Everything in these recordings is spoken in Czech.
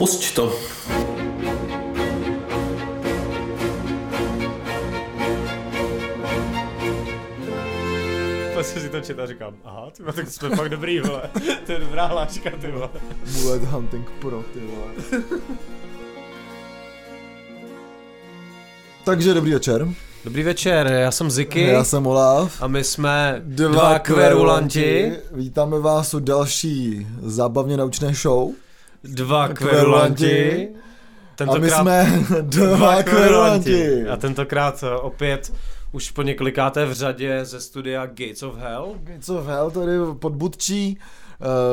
Pusť to. Pak jsem si to četl a říkám, aha, ty tak jsme fakt dobrý, vole. To je dobrá hláška, ty vole. Bullet Hunting Pro, ty vole. Takže dobrý večer. Dobrý večer, já jsem Ziky Já jsem Olaf. a my jsme Dva, dva kverulanti. Vítáme vás u další zábavně naučné show. Dva Kverulanti. A my jsme dva kverulanti. A tentokrát eh, opět už po několikáté v řadě ze studia Gates of Hell. Co hell, tady pod Budčí.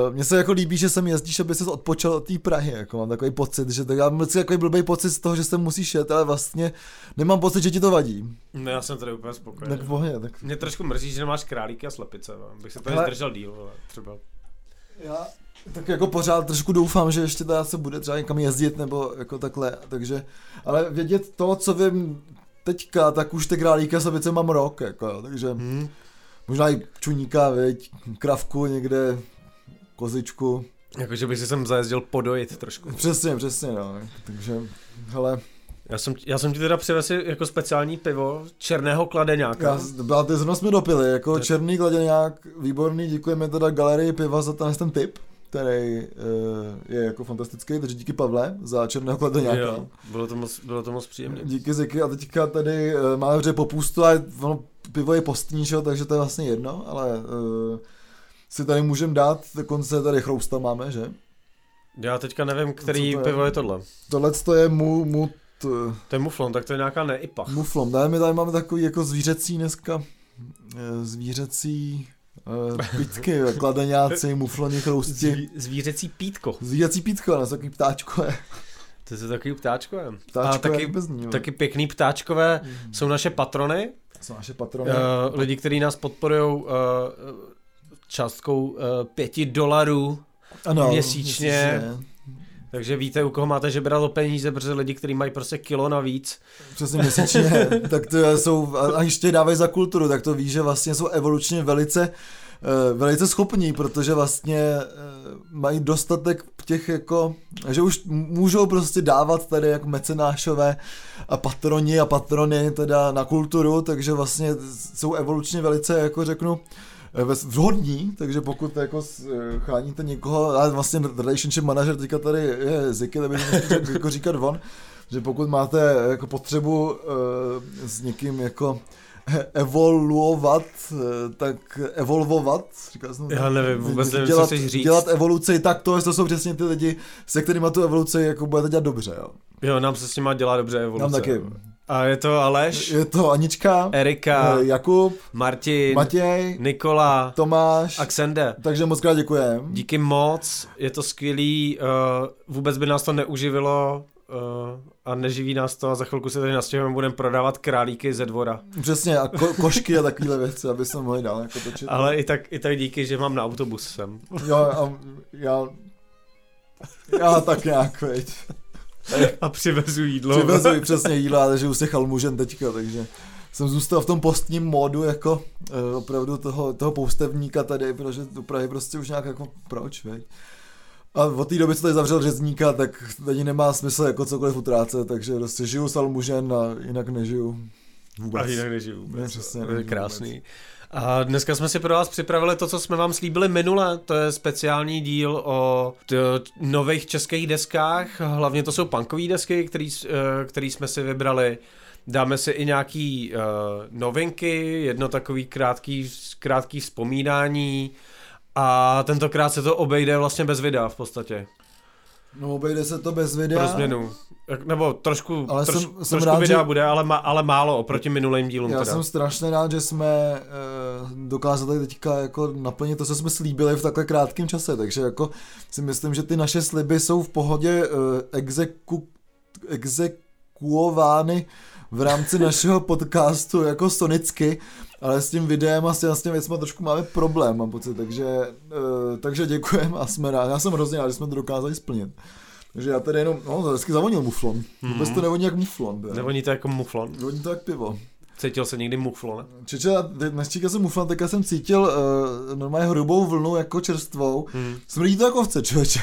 Uh, mně se jako líbí, že sem jezdíš, aby se odpočal od té Prahy, jako mám takový pocit, že tak já mám vždycky takový blbý pocit z toho, že sem musíš jet, ale vlastně nemám pocit, že ti to vadí. No já jsem tady úplně spokojený. Tak pohodě, tak Mě trošku mrzí, že nemáš králíky a slepice, no. bych se tady Hele. zdržel díl, vole, třeba. Já tak jako pořád trošku doufám, že ještě teda se bude třeba někam jezdit nebo jako takhle, takže, ale vědět to, co vím teďka, tak už ty králíka sabice mám rok, jako, takže Hmm. možná i čuníka, viď, kravku někde, kozičku, Jakože bych si sem zajezdil podojit trošku. přesně, přesně, no, takže, hele, Já jsem, já jsem ti teda přivez jako speciální pivo černého kladeňáka. já, ty zrovna jsme dopili, jako Tak. černý gladěňák, výborný, děkujeme teda galerii piva za ten, ten tip, který uh, je jako fantastický, takže díky Pavle za černého gladěňáka. Jo, bylo to moc, bylo to moc příjemné. Díky Ziky a teďka tady uh, máme vře popustu a ono, pivo je postní, že? takže to je vlastně jedno, ale uh, si tady můžeme dát, dokonce tady chrousta máme, že? Já teďka nevím, který to je? pivo je tohle. Tohle to je mu, mu, t, To je muflon, tak to je nějaká neipa. muflon, tady my tady máme takový jako zvířecí dneska, eh, zvířecí pitky, kladeňáci, mufloni, chrousti. Zví, zvířecí pítko. Zvířecí pítko, ne, takový ptáčkové. To je takový ptáčkové. a Ptáčkové taky, bez ní, jo. taky pěkný ptáčkové jsou naše patrony. Jsou naše patrony. Uh, lidi, kteří nás podporují uh, částkou uh, pěti dolarů. ano, měsíčně. Takže víte, u koho máte žebrat o peníze, protože lidi, kteří mají prostě kilo navíc. Přesně měsíčně, tak to jsou, a ještě dávají za kulturu, tak to ví, že vlastně jsou evolučně velice, eh, velice schopní, protože vlastně eh, mají dostatek těch jako, že už můžou prostě dávat tady jako mecenášové a patroni a patrony teda na kulturu, takže vlastně jsou evolučně velice, jako řeknu, vhodní, takže pokud jako eh, chráníte někoho, ale vlastně relationship manager teďka tady je Ziky, tak bych jako říkat on, že pokud máte jako potřebu uh, s někým jako evoluovat, eh, tak evolvovat, říkal jsem? Já nevím, vůbec nevím, co dělat, chceš říct. dělat evoluci, tak to, to jsou přesně ty lidi, se kterými tu evoluci jako budete dělat dobře, jo. Jo, nám se s nima dělá dobře evoluce. Nám taky. A je to Aleš, Je to Anička, Erika, eh, Jakub, Martin, Matěj, Nikola, Tomáš, Axende. takže moc krát děkujem. Díky moc, je to skvělý, uh, vůbec by nás to neuživilo uh, a neživí nás to a za chvilku se tady nastěhujeme, budeme prodávat králíky ze dvora. Přesně, a ko- košky a takovéhle věci, aby jsme mohli dál jako točit. Ale i tak, i tak díky, že mám na autobus sem. Jo, a já, já tak nějak, veď. A přivezu jídlo. Přivezuji přesně jídla, ale že už se chalmužen teďka, takže jsem zůstal v tom postním módu jako eh, opravdu toho, toho poustevníka tady, protože do Prahy prostě už nějak jako proč, veď. A od té doby, co tady zavřel řezníka, tak ani nemá smysl jako cokoliv utrácet, takže prostě žiju salmužen a jinak nežiju vůbec. A jinak nežiju vůbec. Ne, přesně, to je nežiju krásný. A dneska jsme si pro vás připravili to, co jsme vám slíbili minule. To je speciální díl o t- nových českých deskách. Hlavně to jsou punkové desky, který, eh, který jsme si vybrali. Dáme si i nějaký uh, novinky, jedno takový krátký, krátký vzpomínání. A tentokrát se to obejde vlastně bez videa v podstatě. No obejde se to bez videa. Pro změnu. Nebo trošku, Ale troš, jsem- jsem trošku rád, videa že- bude, ale, ma, ale málo oproti minulým dílům Já teda. jsem strašně rád, že jsme e, dokázali teďka jako naplnit to, co jsme slíbili v takhle krátkém čase, takže jako si myslím, že ty naše sliby jsou v pohodě e, exeku, exekuovány v rámci našeho podcastu jako sonicky, ale s tím videem a s těmi, věcmi trošku máme problém, mám pocit, takže, e, takže děkujeme a jsme rádi. Já jsem hrozně rád, že jsme to dokázali splnit. Takže já tady jenom, no hezky zavonil muflon. Vůbec to nevoní jak muflon. teda. Nevoní to jako muflon. Voní to jak pivo. Cítil se někdy muflon? Čeče, nečíkal jsem muflon, teďka jsem cítil uh, normálně hrubou vlnu jako čerstvou. Hmm. Smrdí to jako ovce, člověče.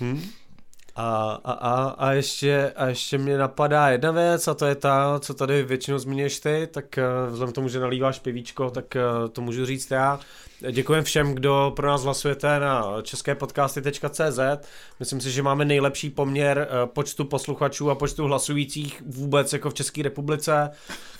Hmm? A, a, a, a, ještě, a ještě mě napadá jedna věc a to je ta, co tady většinou zmiňuješ ty, tak eh, vzhledem k tomu, že nalíváš pivíčko, tak eh, to můžu říct já. Děkujem všem, kdo pro nás hlasujete na česképodcasty.cz. Myslím si, že máme nejlepší poměr eh, počtu posluchačů a počtu hlasujících vůbec jako v České republice,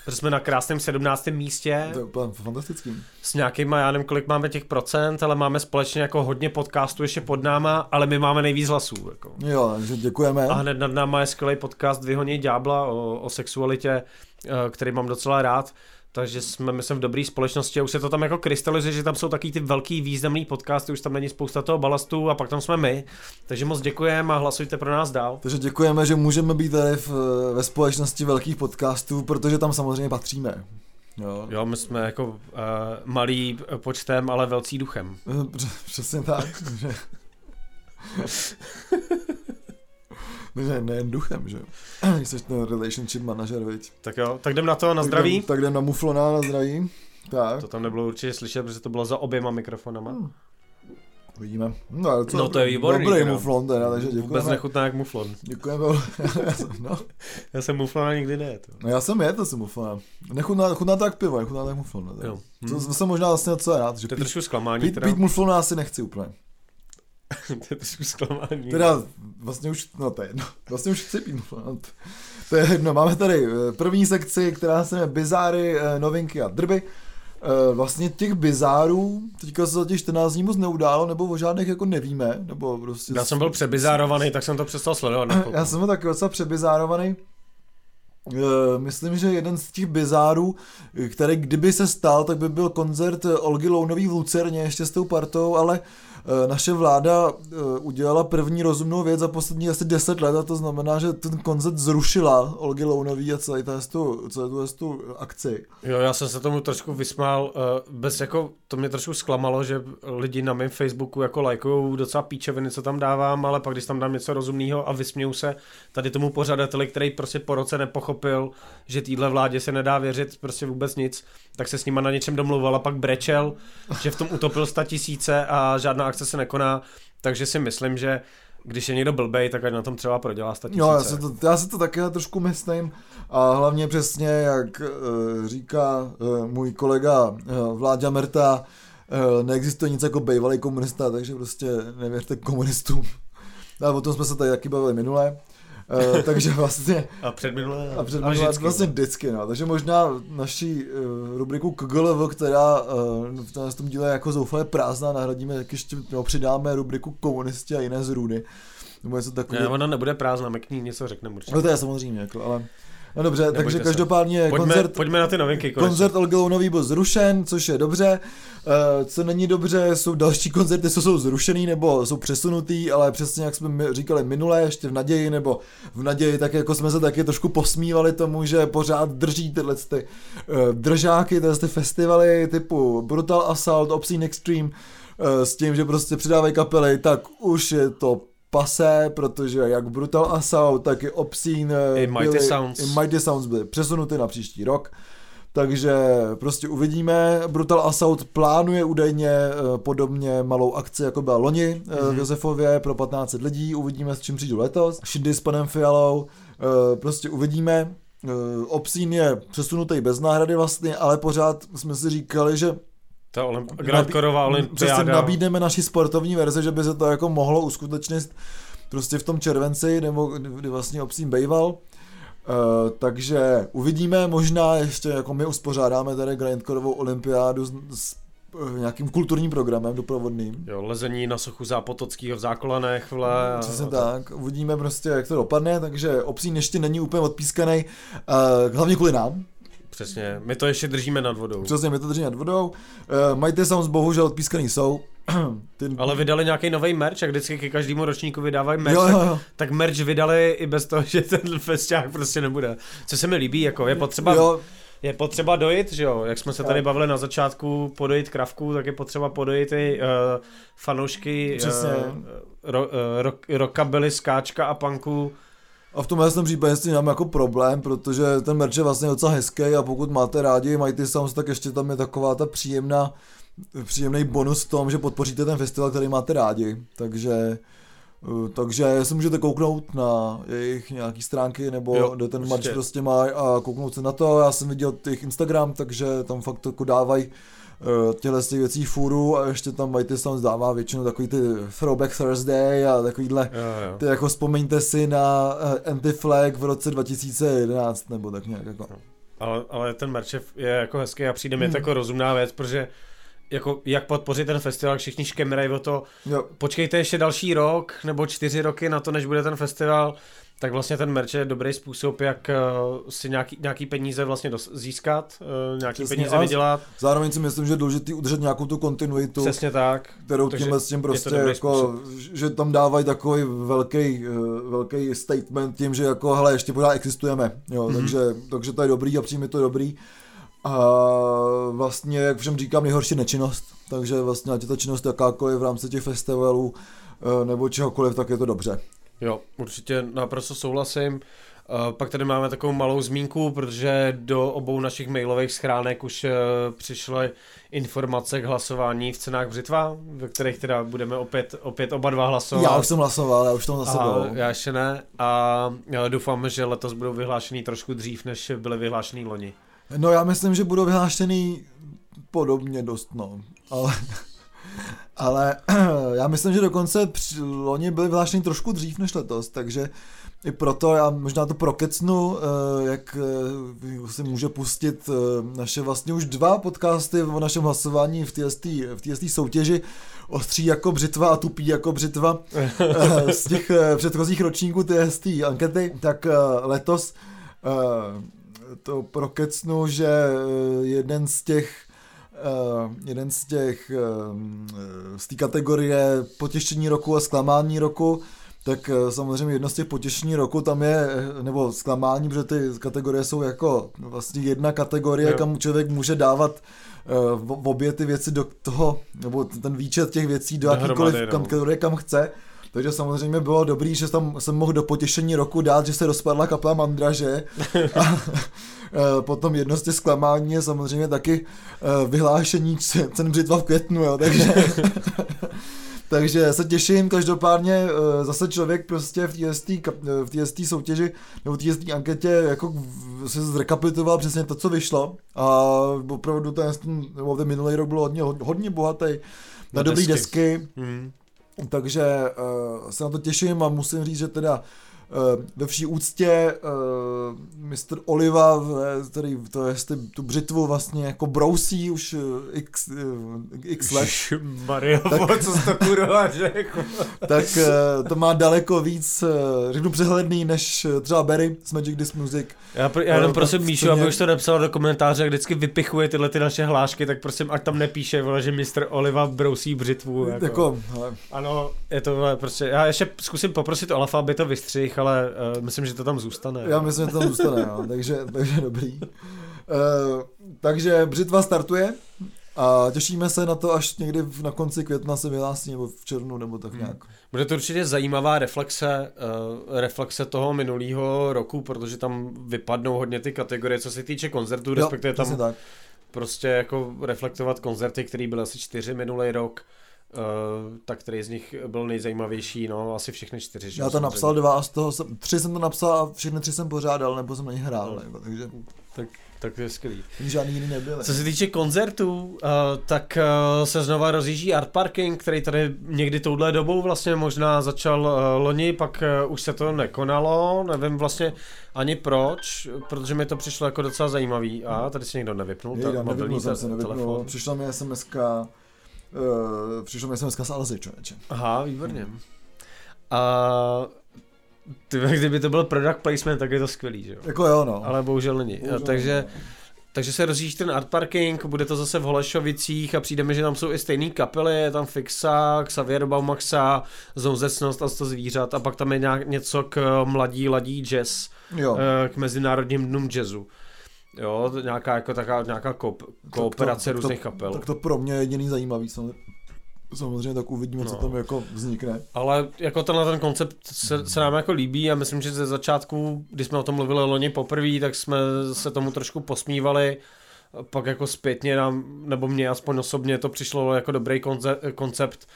protože jsme na krásném 17. místě. To je úplně fantastický. S nějakýma, já nevím, kolik máme těch procent, ale máme společně jako hodně podcastů ještě pod náma, ale my máme nejvíc hlasů. Jako. Jo, takže děkujeme. A hned nad náma je skvělý podcast Vyhoní ďábla o, o sexualitě, eh, který mám docela rád. Takže jsme, myslím, v dobré společnosti a už se to tam jako krystalizuje, že tam jsou taky ty velký významný podcasty, už tam není spousta toho balastu a pak tam jsme my. Takže moc děkujeme a hlasujte pro nás dál. Takže děkujeme, že můžeme být tady v, ve společnosti velkých podcastů, protože tam samozřejmě patříme. Jo. jo, my jsme jako uh, malý počtem, ale velcí duchem. Přesně tak. Ne, nejen duchem, že jo. Jsi ten relationship manažer, viď? Tak jo, tak jdem na to, na zdraví. Tak jdem, tak jdem na muflona, na zdraví. Tak. To tam nebylo určitě slyšet, protože to bylo za oběma mikrofonama. Hmm. Uvidíme. No, ale co, no to je výborný. Dobrý teda. muflon teda, takže děkujeme. Vůbec nechutná jak muflon. Děkujeme. no. Já jsem muflona nikdy ne. No já jsem je, to jsem muflona. Nechutná, chutná to jak pivo, nechutná to jak muflon. Jo. To, to, jsem možná vlastně co rád. Že to je trošku zklamání. Pít, pít muflona asi nechci úplně. to je trošku zklamání. Teda vlastně už, no to je jedno, vlastně už chci pít muflona. To je jedno, máme tady eh, první sekci, která se jmenuje Bizáry, eh, novinky a drby. Eh, vlastně těch bizárů, teďka se za těch 14 dní moc neudálo, nebo o žádných jako nevíme, nebo prostě... Já jsem byl přebizárovaný, tak jsem to přestal sledovat. Já jsem byl taky docela přebizárovaný. Myslím, že jeden z těch bizárů, který kdyby se stal, tak by byl koncert Olgy Lounový v Lucerně ještě s tou partou, ale naše vláda eh, udělala první rozumnou věc za poslední asi 10 let a to znamená, že ten koncert zrušila Olgy Lounový a celý tu, celý tu, tu akci. Jo, já jsem se tomu trošku vysmál, eh, bez jako, to mě trošku zklamalo, že lidi na mém Facebooku jako lajkují docela píčeviny, co tam dávám, ale pak když tam dám něco rozumného a vysměju se tady tomu pořadateli, který prostě po roce nepochopil, že týhle vládě se nedá věřit prostě vůbec nic, tak se s nima na něčem domluval a pak brečel, že v tom utopil sta tisíce a žádná akce se nekoná, takže si myslím, že když je někdo blbej, tak ať na tom třeba prodělá statisíce. Jo, já se to, já se to taky trošku myslím a hlavně přesně, jak uh, říká uh, můj kolega uh, Vláďa Merta, uh, neexistuje nic jako bejvalý komunista, takže prostě nevěřte komunistům. A o tom jsme se tady taky bavili minule. Uh, takže vlastně... A předminulé. A předminulé, a vždycky, vlastně vždycky, no. Takže možná naší uh, rubriku KGLV, která uh, v tom díle jako zoufale prázdná, nahradíme, tak ještě no, přidáme rubriku komunisti a jiné zrůdy. Nebo něco takového. Ne, ona nebude prázdná, my k ní něco řekneme určitě. No to je samozřejmě, jako, ale... No dobře, Nebojte takže se. každopádně pojďme, koncert, pojďme na ty novinky. Konečně. Koncert Olgelounový byl zrušen, což je dobře. Uh, co není dobře, jsou další koncerty, co jsou zrušený nebo jsou přesunutý, ale přesně jak jsme říkali minule, ještě v naději, nebo v naději, tak jako jsme se taky trošku posmívali tomu, že pořád drží tyhle ty uh, držáky, tyhle ty festivaly typu Brutal Assault, Obscene Extreme, uh, s tím, že prostě přidávají kapely, tak už je to pase, protože jak Brutal Assault, tak i Obscene i Mighty, byly, Sounds. i Mighty Sounds byly přesunuty na příští rok. Takže prostě uvidíme. Brutal Assault plánuje údajně uh, podobně malou akci, jako byla loni mm-hmm. v Josefově pro 15 lidí. Uvidíme, s čím přijdu letos. Shindy s panem Fialou. Uh, prostě uvidíme. Obscene je přesunutý bez náhrady vlastně, ale pořád jsme si říkali, že ta olymp- Grand Korová olympiáda. Přesně nabídneme naši sportovní verze, že by se to jako mohlo uskutečnit prostě v tom červenci, nebo kdy vlastně obsím bejval. Uh, takže uvidíme, možná ještě jako my uspořádáme tady Grand Korovou olympiádu s, s uh, nějakým kulturním programem doprovodným. Jo, lezení na sochu Zápotockého v Zákolanech, vle. Přesně tak, uvidíme prostě, jak to dopadne, takže obsín ještě není úplně odpískaný, uh, hlavně kvůli nám, Přesně, my to ještě držíme nad vodou. Přesně, my to držíme nad vodou. Uh, Mighty Sounds bohužel odpískaný jsou. Ty... Ale vydali nějaký nový merch, jak vždycky ke každému ročníku vydávají merch, jo, jo, jo. Tak, tak merch vydali i bez toho, že ten festiák prostě nebude. Co se mi líbí, jako je potřeba... Jo. Je potřeba dojít, že jo, jak jsme se tady bavili na začátku, podojit kravku, tak je potřeba podojit i uh, fanoušky uh, ro, uh, rock, rockabilly, skáčka a punku a v tomhle tom případě s tím mám jako problém, protože ten merch je vlastně docela hezký a pokud máte rádi Mighty Sounds, tak ještě tam je taková ta příjemná, příjemný bonus v tom, že podpoříte ten festival, který máte rádi. Takže Uh, takže si můžete kouknout na jejich nějaký stránky, nebo Jo, kde ten merch prostě má a kouknout se na to. Já jsem viděl jejich Instagram, takže tam fakt jako dávají těchto z těch věcí fůru a ještě tam Mighty Sounds dává většinou takový ty Throwback Thursday a takovýhle Jo, jo. ty jako vzpomeňte si na Anti-Flag v roce 2011 nebo tak nějak jako. Ale, ale ten merch je- jako hezký a přijde mi Hmm. to jako rozumná věc, protože jako jak podpořit ten festival, všichni škemrají o to, Jo, počkejte ještě další rok nebo čtyři roky na to, než bude ten festival, tak vlastně ten merch je dobrý způsob, jak eh, si nějaký, nějaký peníze vlastně dos- získat, eh, nějaký Přesně, peníze vydělat, zároveň si myslím, že je důležité udržet nějakou tu kontinuitu. přesně tak. kterou Takže tímhle s tím prostě jako, že tam dávají takový velký, uh, velký statement tím, že jako hele, ještě pořád existujeme, jo, Mhm. mm-hmm. takže, takže to je dobrý a přijme to dobrý. A vlastně, jak všem říkám, nejhorší nečinnost, takže vlastně ať je ta činnost jakákoliv v rámci těch festivalů eh, nebo čehokoliv, tak je to dobře. Jo, určitě naprosto souhlasím. Eh, Pak tady máme takovou malou zmínku, protože do obou našich mailových schránek už eh, přišly informace k hlasování v cenách břitva, ve kterých teda budeme opět, opět oba dva hlasovat. Já už jsem hlasoval, já už tam zase byl. já ještě ne a já doufám, že letos budou vyhlášený trošku dřív, než byly vyhlášený loni. No já myslím, že budou vyhlášený podobně dost, no. Ale, ale já myslím, že dokonce loni byly vyhlášeny trošku dřív než letos, takže i proto já možná to prokecnu, eh, jak eh, si může pustit eh, naše vlastně už dva podcasty o našem hlasování v TST, v soutěži. Ostří jako břitva a tupí jako břitva z těch předchozích ročníků TST ankety, tak letos to prokecnu, že jeden z těch jeden z těch uh, z té kategorie potěšení roku a zklamání roku, tak uh, samozřejmě jedno z těch potěšení roku tam je, eh, nebo zklamání, protože ty kategorie jsou jako vlastně jedna kategorie, Jo. kam člověk může dávat v obě ty věci do toho, nebo ten výčet těch věcí do Dohromady, jakýkoliv no. kategorie, kam chce. Takže samozřejmě bylo dobrý, že tam jsem mohl do potěšení roku dát, že se rozpadla kapela Mandraže. A eh, potom jedno z těch zklamání je samozřejmě taky eh, vyhlášení cen břitva v květnu, jo, takže... Takže se těším, každopádně eh, zase člověk prostě v TST soutěži nebo v TST anketě jako si zrekapituloval přesně to, co vyšlo a opravdu ten, ten minulý rok byl hodně, hodně bohatý na, dobrý desky. desky, Hmm. Takže uh, se na to těším a musím říct, že teda ve vší úctě uh, Mr. Oliva, který to je ty, tu břitvu vlastně jako brousí už uh, x, uh, x let, Mario, Tak- co to kurva řekl? tak uh, to má daleko víc, uh, řeknu přehledný, než uh, třeba Barry z Magic Disc Music. Já, pr- já jenom No, prosím Míšu, aby už to napsal do komentáře, jak vždycky vypichuje tyhle ty naše hlášky, tak prosím, ať tam nepíše, vole, že Mr. Oliva brousí břitvu. Jako. Jako, hele, Ano, je to vole, prostě, já ještě zkusím poprosit Olafa, aby to vystřih, ale uh, myslím, že to tam zůstane. já myslím, že to tam zůstane, no, takže, takže dobrý. Uh, takže břitva startuje a těšíme se na to, až někdy v- na konci května se vyhlásí, nebo v červnu, nebo tak Hmm. nějak. Bude to určitě zajímavá reflexe, uh, reflexe toho minulého roku, protože tam vypadnou hodně ty kategorie, co se týče koncertů, respektive přesně tam tak. prostě jako reflektovat koncerty, který byly asi čtyři minulý rok, uh, tak který z nich byl nejzajímavější, no asi všechny čtyři. že Já to napsal dva a z toho jsem, tři jsem to napsal a všechny tři jsem pořádal, nebo jsem na ně hrál, jako, takže Tak, tak to je skvělý. žádný jiný nebyly. Co se týče koncertů, uh, tak uh, se znova rozjíždí Art Parking, který tady někdy touhle dobou vlastně možná začal uh, loni, pak uh, už se to nekonalo, nevím vlastně ani proč, protože mi to přišlo jako docela zajímavý. A tady si někdo nevypnul, Jej, ta já mobilní nevypnul jsem se, nevypnul, telefon. přišla mi SMS Uh, přišla mi SMS z Alzy, člověče. Aha, výborně. A ty, kdyby to byl product placement, tak je to skvělý, že jo? Jako jo, no. Ale bohužel není. Bohužel, takže, no. takže se rozjíždí ten art parking, bude to zase v Holešovicích a přijde mi, že tam jsou i stejné kapely, je tam Fixa, Xavier Baumaxa, Zouzecnost a 100 zvířat a pak tam je nějak něco k mladí ladí jazz, Jo. eh, k Mezinárodním dnům jazzu. Jo, to nějaká jako taká, nějaká koop, kooperace tak to- různých kapel. Tak to pro mě je jediný zajímavý, samozřejmě. Samozřejmě tak uvidíme, co No. tam jako vznikne. Ale jako tenhle ten koncept se, se nám jako líbí a myslím, že ze začátku, když jsme o tom mluvili loni poprvé, tak jsme se tomu trošku posmívali. Pak jako zpětně nám, nebo mně aspoň osobně to přišlo jako dobrý konce, koncept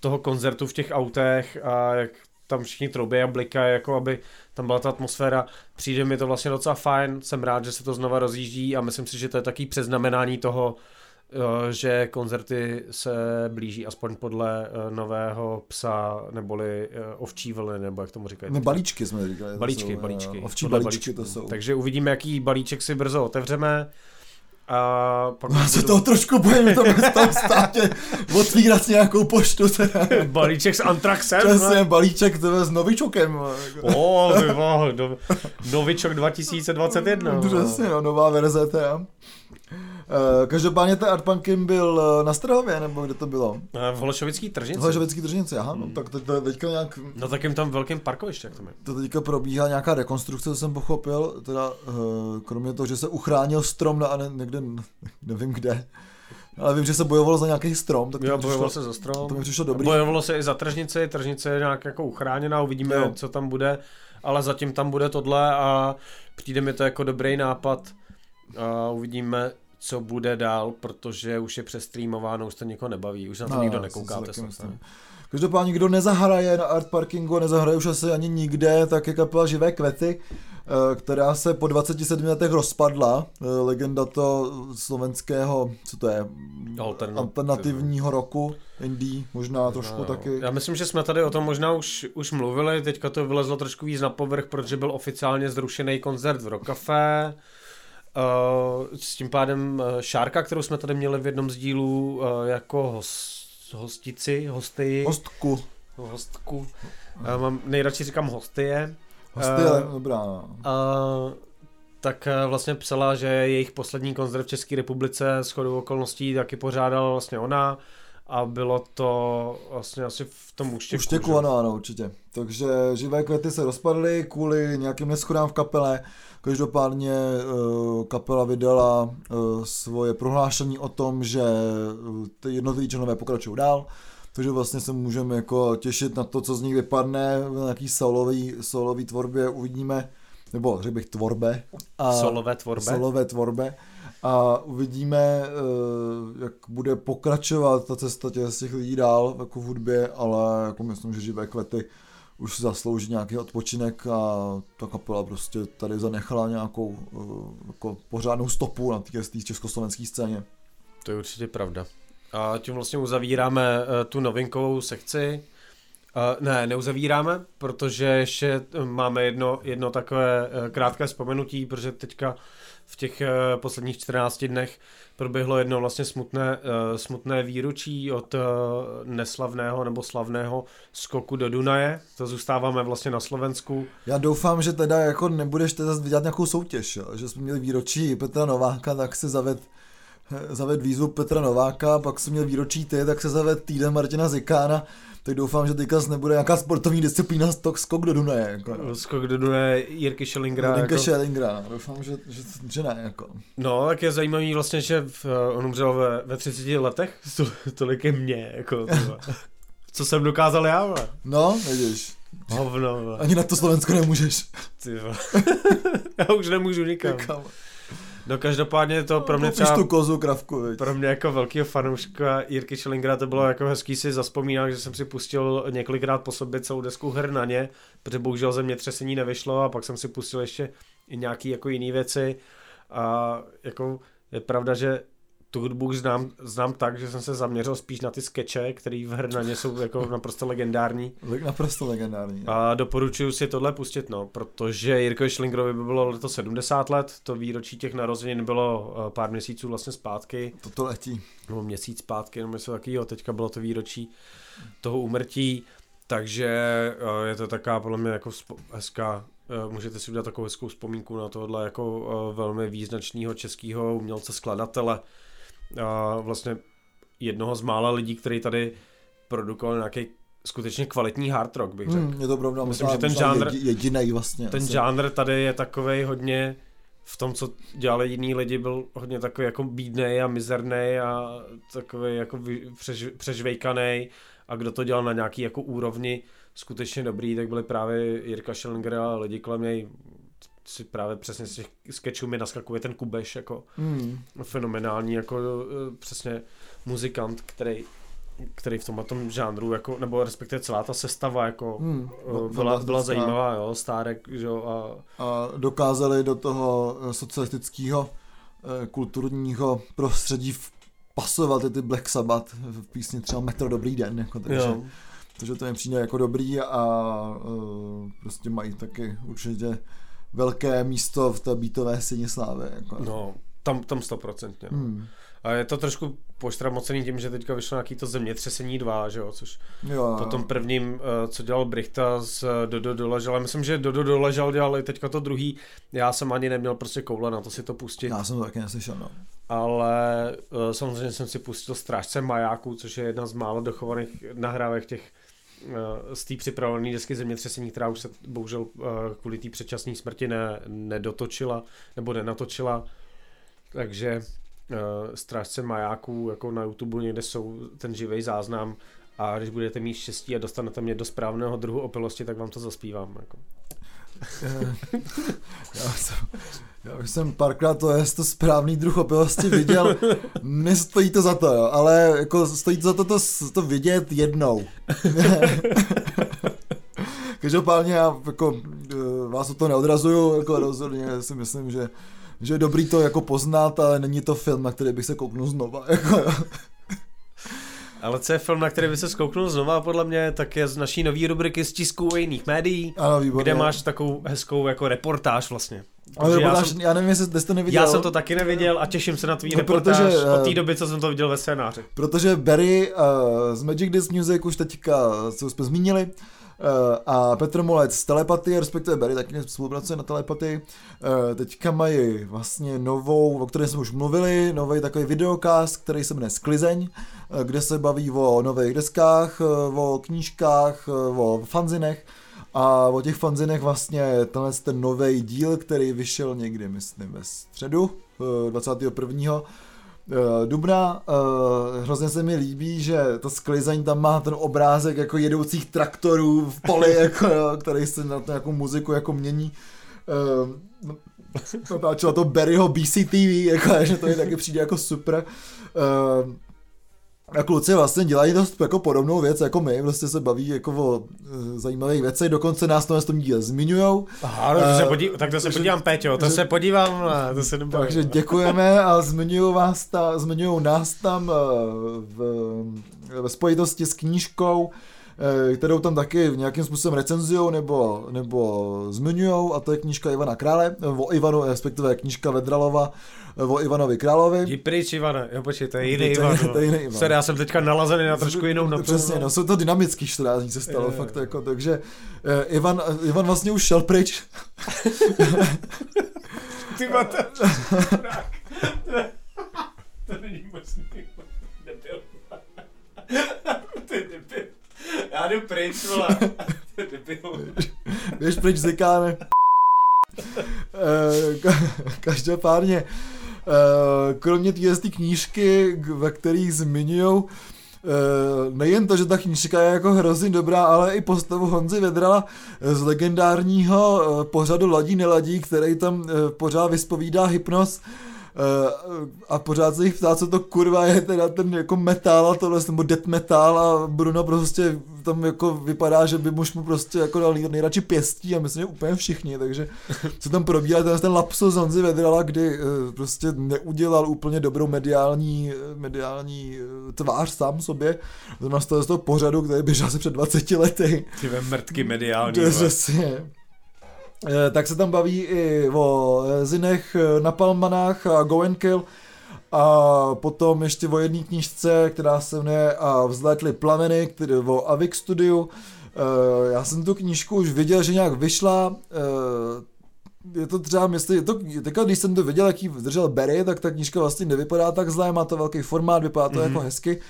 toho koncertu v těch autech a jak tam všichni troubí a blikají, jako aby tam byla ta atmosféra. Přijde mi to vlastně docela fajn, jsem rád, že se to znova rozjíždí a myslím si, že to je taký přeznamenání toho, eh, že koncerty se blíží aspoň podle eh, nového psa, neboli eh, ovčí vlny, nebo jak tomu říkají. Ne, balíčky jsme říkali. Balíčky, jsou, balíčky. Ovčí Podle balíčky to jsou. Takže uvidíme, jaký balíček si brzo otevřeme. A pak už se budu- toho trošku bojím, to v tom státě otvírat nějakou poštu. Teda. balíček s Antraxem. Přesně, balíček tebe s novičokem. Jako. O, ty no, Novičok 2021. Přesně, no, nová verze teda. Eh, Každopádně ten Artpunkem byl eh, na Strahově, nebo kde to bylo? Eh, V Holešovický tržnici. Hlažovický držnici, aha, no, tak to, teďka nějak, Na takém tam velkém parkovišti, jak to je. to teďka probíhá nějaká rekonstrukce, co jsem pochopil, teda kromě toho, že se uchránil strom na, ne, někde, nevím kde, ale vím, že se bojovalo za nějaký strom, tak Jo, bojovalo se za strom. to mi přišlo dobrý. Bojovalo se i za tržnici, tržnice je nějak jako uchráněná, uvidíme, Jo. co tam bude, ale zatím tam bude tohle a přijde mi to jako dobrý nápad a uvidíme, co bude dál, protože už je přestreamováno, už to nikoho nebaví, už na to No, nikdo nekouká. Každopádně, kdo nezahraje na Art Parkingu, nezahraje už asi ani nikde, tak je kapela Živé květy, eh, která se po 27 letech rozpadla. Eh, Legenda to slovenského, co to je, Alternativ- alternativního roku, indie, možná trošku No, taky. Já myslím, že jsme tady o tom možná už, už mluvili, teďka to vylezlo trošku víc na povrch, protože byl oficiálně zrušený koncert v Rockcafé. Uh, s tím pádem uh, Šárka, kterou jsme tady měli v jednom z dílů uh, jako host, hostici, hosty, Hostku. hostku. Uh, mám, nejradši říkám hostie. Hosty, Eh, ale dobrá. Uh, tak eh, vlastně psala, že jejich poslední koncert v České republice s chodou okolností taky pořádala vlastně ona a bylo to vlastně asi v tom úštěku. Uštěku, že? ano, ano, určitě. Takže živé květy se rozpadly kvůli nějakým neschodám v kapele. Každopádně eh, kapela vydala eh, svoje prohlášení o tom, že eh, ty jednotliví členové pokračují dál. Takže vlastně se můžeme jako těšit na to, co z nich vypadne v nějaký solový, solový tvorbě uvidíme, nebo řekl bych tvorbe. A, Solové tvorbe. solové tvorbe a uvidíme, eh, jak bude pokračovat ta cesta těch, z těch lidí dál jako v hudbě, ale jako myslím, že živé kvety už zaslouží nějaký odpočinek a ta kapela prostě tady zanechala nějakou eh, jako pořádnou stopu na té československé scéně. To je určitě pravda. A tím vlastně uzavíráme uh, tu novinkovou sekci. Uh, ne, neuzavíráme, protože ještě eh, máme jedno, jedno takové uh, krátké vzpomenutí, protože teďka v těch uh, posledních 14 dnech proběhlo jedno vlastně smutné, uh, smutné výročí od uh, neslavného nebo slavného skoku do Dunaje. To zůstáváme vlastně na Slovensku. Já doufám, že teda jako nebudeš teda dělat nějakou soutěž, jo? že jsme měli výročí Petra Nováka, tak se zaved zaved výzvu Petra Nováka, pak jsem měl výročí ty, tak se zaved týden Martina Zikána, tak doufám, že teďka nebude nějaká sportovní disciplína stok skok do Dunaje. Jako, no. Skok do Dunaje Jirky Schellingera. Linka jako... Schellingra, no. doufám, že, že, že ne. Jako. No, tak je zajímavý vlastně, že v, on umřel ve, ve 30 letech, to, tolik je mě, jako. Co jsem dokázal já, vole? No, vidíš, Hovno, ani na to Slovensko nemůžeš. Ty já už nemůžu nikam. Kam. No každopádně to pro mě Popíš třeba, tu kozu, kravku, viď. pro mě jako velkého fanouška Jirky Schellingera to bylo jako hezký si zaspomínat, že jsem si pustil několikrát po sobě celou desku her na ně, protože bohužel zemětřesení nevyšlo a pak jsem si pustil ještě i nějaký jako jiný věci a jako je pravda, že tu hudbu už znám, znám tak, že jsem se zaměřil spíš na ty skeče, které v Hrnaně jsou jako naprosto legendární. Le- Naprosto legendární. no. A doporučuji si tohle pustit, no, protože Jirko Schlingerovi by bylo letos 70 let, to výročí těch narozenin bylo eh, pár měsíců vlastně zpátky, Toto letí. nebo měsíc zpátky, nebo něco takového, teďka bylo to výročí toho umrtí, takže eh, je to taková podle mě jako hezká, eh, můžete si udělat takovou hezkou vzpomínku na tohle jako velmi význačného českého umělce skladatele, a vlastně jednoho z mála lidí, který tady produkoval nějaký skutečně kvalitní hard rock, bych řekl. Hmm, je to pravda, Myslím, že ten žánr- jedi- jedinej vlastně. Ten asi. žánr tady je takovej hodně v tom, co dělali jiní lidi, byl hodně takový jako bídnej a mizerný a takový jako přež, přežvejkaný a kdo to dělal na nějaký jako úrovni skutečně dobrý, tak byli právě Jirka Schellinger a lidi kolem něj si právě přesně z těch sketchů mi naskakuje ten Kubeš jako Hmm. fenomenální jako eh, přesně muzikant, který který v tomhle tom žánru, jako, nebo respektive celá ta sestava, jako, Hmm, uh, byla, byla zajímavá, jo, Stárek, jo, a A dokázali do toho eh, socialistického kulturního prostředí pasovat i ty Black Sabbath v písni třeba Metro Dobrý den, jako, takže, jo. takže to mi přijde jako dobrý a uh, prostě mají taky určitě velké místo v té beatové scéně slávy. Jako. No, tam, tam stoprocentně. No. Hmm. A je to trošku poštramocený tím, že teďka vyšlo nějaký to zemětřesení 2, že jo, což Jo, po tom prvním, eh, co dělal Brichta z eh, Dodo Doležal, já myslím, že Dodo Doležal dělal i teďka to druhý, já jsem ani neměl prostě koule na to si to pustit, já jsem to taky neslyšel, no. ale eh, samozřejmě jsem si pustil Strážce majáků, což je jedna z málo dochovaných nahrávek těch z té připravené desky zemětřesení, která už se bohužel eh, kvůli té předčasné smrti ne, nedotočila nebo nenatočila. Takže uh, Strážce majáků jako na YouTube někde jsou ten živý záznam a když budete mít štěstí a dostanete mě do správného druhu opilosti, tak vám to zaspívám. Jako. Já, jsem, já už jsem párkrát to je to správný druh opilosti viděl, nestojí to za to, jo, ale jako stojí to za to to, to vidět jednou. Každopádně já jako, eh, vás o to neodrazuju, jako rozhodně si myslím, že, že je dobrý to jako poznat, ale není to film, na který bych se kouknul znova. Jako, jo. Ale co je film, na který by se skouknul znova, podle mě, tak je z naší nový rubriky z tisku jiných médií, ano, výborně. kde máš takovou hezkou jako reportáž vlastně. ale Takže já, reportáž, jsem, já nevím, jestli jste to neviděl. já jsem to taky neviděl a těším se na tvý No, reportáž protože, od té eh, doby, co jsem to viděl ve scénáři. Protože Barry uh, z Magic Disc Music už teďka, co jsme zmínili, a Petr Molec z Telepaty, respektive Barry taky spolupracuje na Telepaty, uh, teďka mají vlastně novou, o které jsme už mluvili, nový takový videokast, který se jmenuje Sklizeň, uh, kde se baví o nových deskách, o knížkách, o fanzinech, a o těch fanzinech vlastně tenhle ten nový díl, který vyšel někdy, myslím, ve středu, uh, 21 eh, dubna. Uh, hrozně se mi líbí, že to sklizeň tam má ten obrázek jako jedoucích traktorů v poli, jako, který se na to jako muziku jako mění. Uh, natáčela to Barryho BCTV, jako, že to je taky přijde jako super. Uh, a kluci vlastně dělají dost jako podobnou věc jako my, prostě se baví jako o e, zajímavých věcech, dokonce nás to na tom díle zmiňujou. Aha, no, to se Eh, podí, tak to se že- podívám, Péťo, to že- se podívám, a to se nebojím. Takže děkujeme a zmiňují vás ta, zmiňují nás tam e, v, ve spojitosti s knížkou, e, kterou tam taky nějakým způsobem recenzujou nebo, nebo zmiňují a to je knížka Ivana Krále, e, o Ivanu, respektive knížka Vedralova o Ivanovi Královi. Jdi pryč, Ivane. Jo, počkej, to je To jiný je- Ivan. to je jiný Ivan. Sorry, já jsem teďka nalazený na trošku jinou notu. Přesně, no, jsou to dynamický 14 dní se stalo, jo. fakt jako, takže eh, Ivan, Ivan vlastně už šel pryč, Ty máte... pryč, vole. Běž pryč zikáne. Eh, ka- Každopádně, eh, kromě té knížky, ve kterých zmiňují nejen to, že ta knížka je jako hrozně dobrá, ale i postavu Honzy Vedrala z legendárního eh, pořadu Ladí neladí, který tam eh, pořád vyspovídá hypnos eh, a pořád se jich ptá, co to kurva je teda ten jako metal a tohle, nebo death metal a Bruno prostě tam jako vypadá, že by muž mu prostě jako dal nej- nejradši pěstí a myslím, že úplně všichni, takže se tam probíhá ten, ten lapsus Honzy Vedrala, kdy eh, prostě neudělal úplně dobrou mediální, eh, mediální eh, tvář sám sobě, zrovna z toho, z toho pořadu, který běžel asi před 20 lety. Ty ve mrtky mediální. To přesně. Eh, Tak se tam baví i o eh, Zinech, eh, Napalmanách a Go and Kill. A potom ještě o jedné knížce, která se jmenuje A vzlétly plameny, který o Avik Studiu. Já jsem tu knížku už viděl, že nějak vyšla. Je to třeba, myslím, je to, teďka, když jsem to viděl, jaký držel Barry, tak ta knížka vlastně nevypadá tak zle, má to velký formát, vypadá to Mhm. mm-hmm. jako hezky.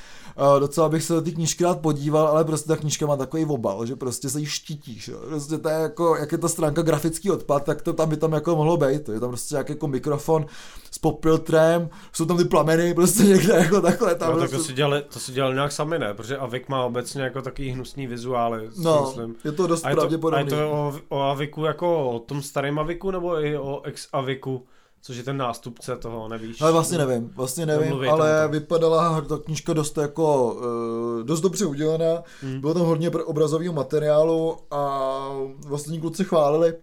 Uh, docela bych se do té knížky rád podíval, ale prostě ta knížka má takový obal, že prostě se jí štítíš. Jo. Prostě to je jako, jak je ta stránka grafický odpad, tak to tam by tam jako mohlo být. Je tam prostě nějaký jako mikrofon s popfiltrem, jsou tam ty plameny, prostě někde jako takhle. Tam No, tak to prostě, si, dělali, to si dělali nějak sami, ne? Protože Avik má obecně jako takový hnusný vizuály, no, myslím. je to dost A je to, a je to o, o Aviku jako o tom starém Aviku, nebo i o ex-Aviku, Což je ten nástupce toho, nevíš? Ale vlastně nevím, vlastně nevím, Nemluví ale tam to. vypadala ta knížka dost jako, uh, dost dobře udělaná, Hmm. bylo tam hodně obrazového materiálu a vlastně kluci chválili,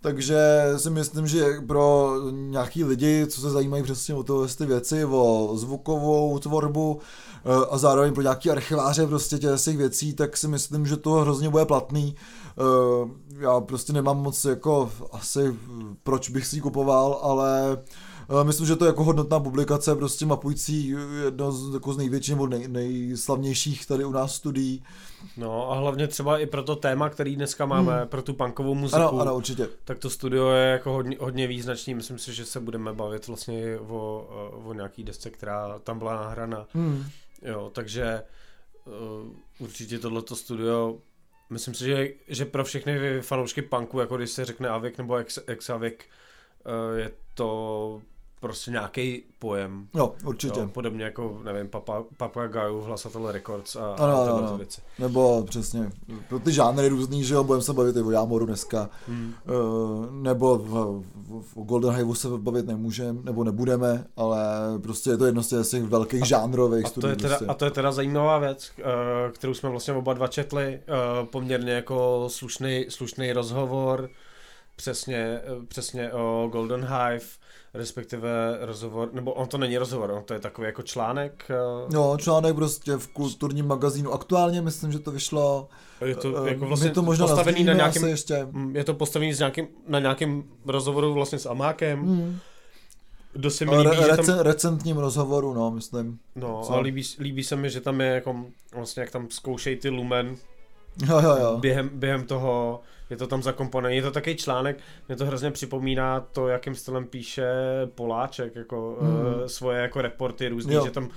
takže si myslím, že pro nějaký lidi, co se zajímají přesně o tyhle ty věci, o zvukovou tvorbu eh, a zároveň pro nějaký archiváře prostě těch věcí, tak si myslím, že to hrozně bude platný. Eh, Já prostě nemám moc jako asi proč bych si ji kupoval, ale eh, myslím, že to je jako hodnotná publikace, prostě mapující jedno z, jako z největších nebo nej, nejslavnějších tady u nás studií. No a hlavně třeba i pro to téma, který dneska máme, Hmm. pro tu punkovou muziku, Ano, ano, určitě. tak to studio je jako hodně, hodně význačný. Myslím si, že se budeme bavit vlastně o, o nějaký desce, která tam byla nahrána. Hmm. Jo, takže uh, určitě tohleto studio, myslím si, že, že pro všechny fanoušky punku, jako když se řekne Avik nebo ex, ex Avik, uh, je to prostě nějaký pojem. Jo, určitě. Jo, podobně jako, nevím, Papa, Papa Gaju, Hlasatel Records a, Ano, a tyhle ano. věci. Nebo přesně, pro ty žánry různý, že jo, budeme se bavit i o Jámoru dneska, Hmm. uh, nebo v, v, o Golden Hiveu se bavit nemůžeme, nebo nebudeme, ale prostě je to jedno z těch- velkých žánrových A to, studií. je teda, prostě. a to je teda zajímavá věc, eh, kterou jsme vlastně oba dva četli, eh, poměrně jako slušný, slušný rozhovor, přesně, eh, přesně o Golden Hive, respektive rozhovor, nebo on to není rozhovor, on to je takový jako článek, eh, No, článek prostě v kulturním magazínu aktuálně, myslím, že to vyšlo. je to Eh, jako vlastně to možná postavený na asi ještě. Mm, je to postavený s nějakým, na nějakém rozhovoru vlastně s Amákem, Hmm. kdo se mi líbí, Re- tam, recen, recentním rozhovoru, no, myslím. no, co? a líbí, líbí se mi, že tam je jako, vlastně jak tam zkoušejí ty lumen, Jo, jo, jo. během, během toho, je to tam zakomponované. Je to takový článek, mě to hrozně připomíná to, jakým stylem píše Poláček, jako Hmm. uh, svoje jako reporty různý, Jo. že tam uh,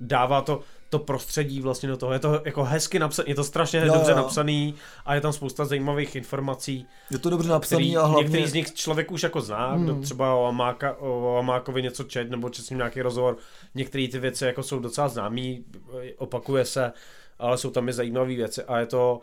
dává to, to prostředí vlastně do toho. Je to jako hezky napsané, je to strašně Jo, dobře jo. napsaný a je tam spousta zajímavých informací, Je to dobře který napsaný a hlavně... některý z nich člověk už jako zná, Hmm. kdo třeba o, Amáka, o Amákovi něco čet nebo čet s ním nějaký rozhovor. Některé ty věci jako jsou docela známý, opakuje se, ale jsou tam i zajímavé věci a je to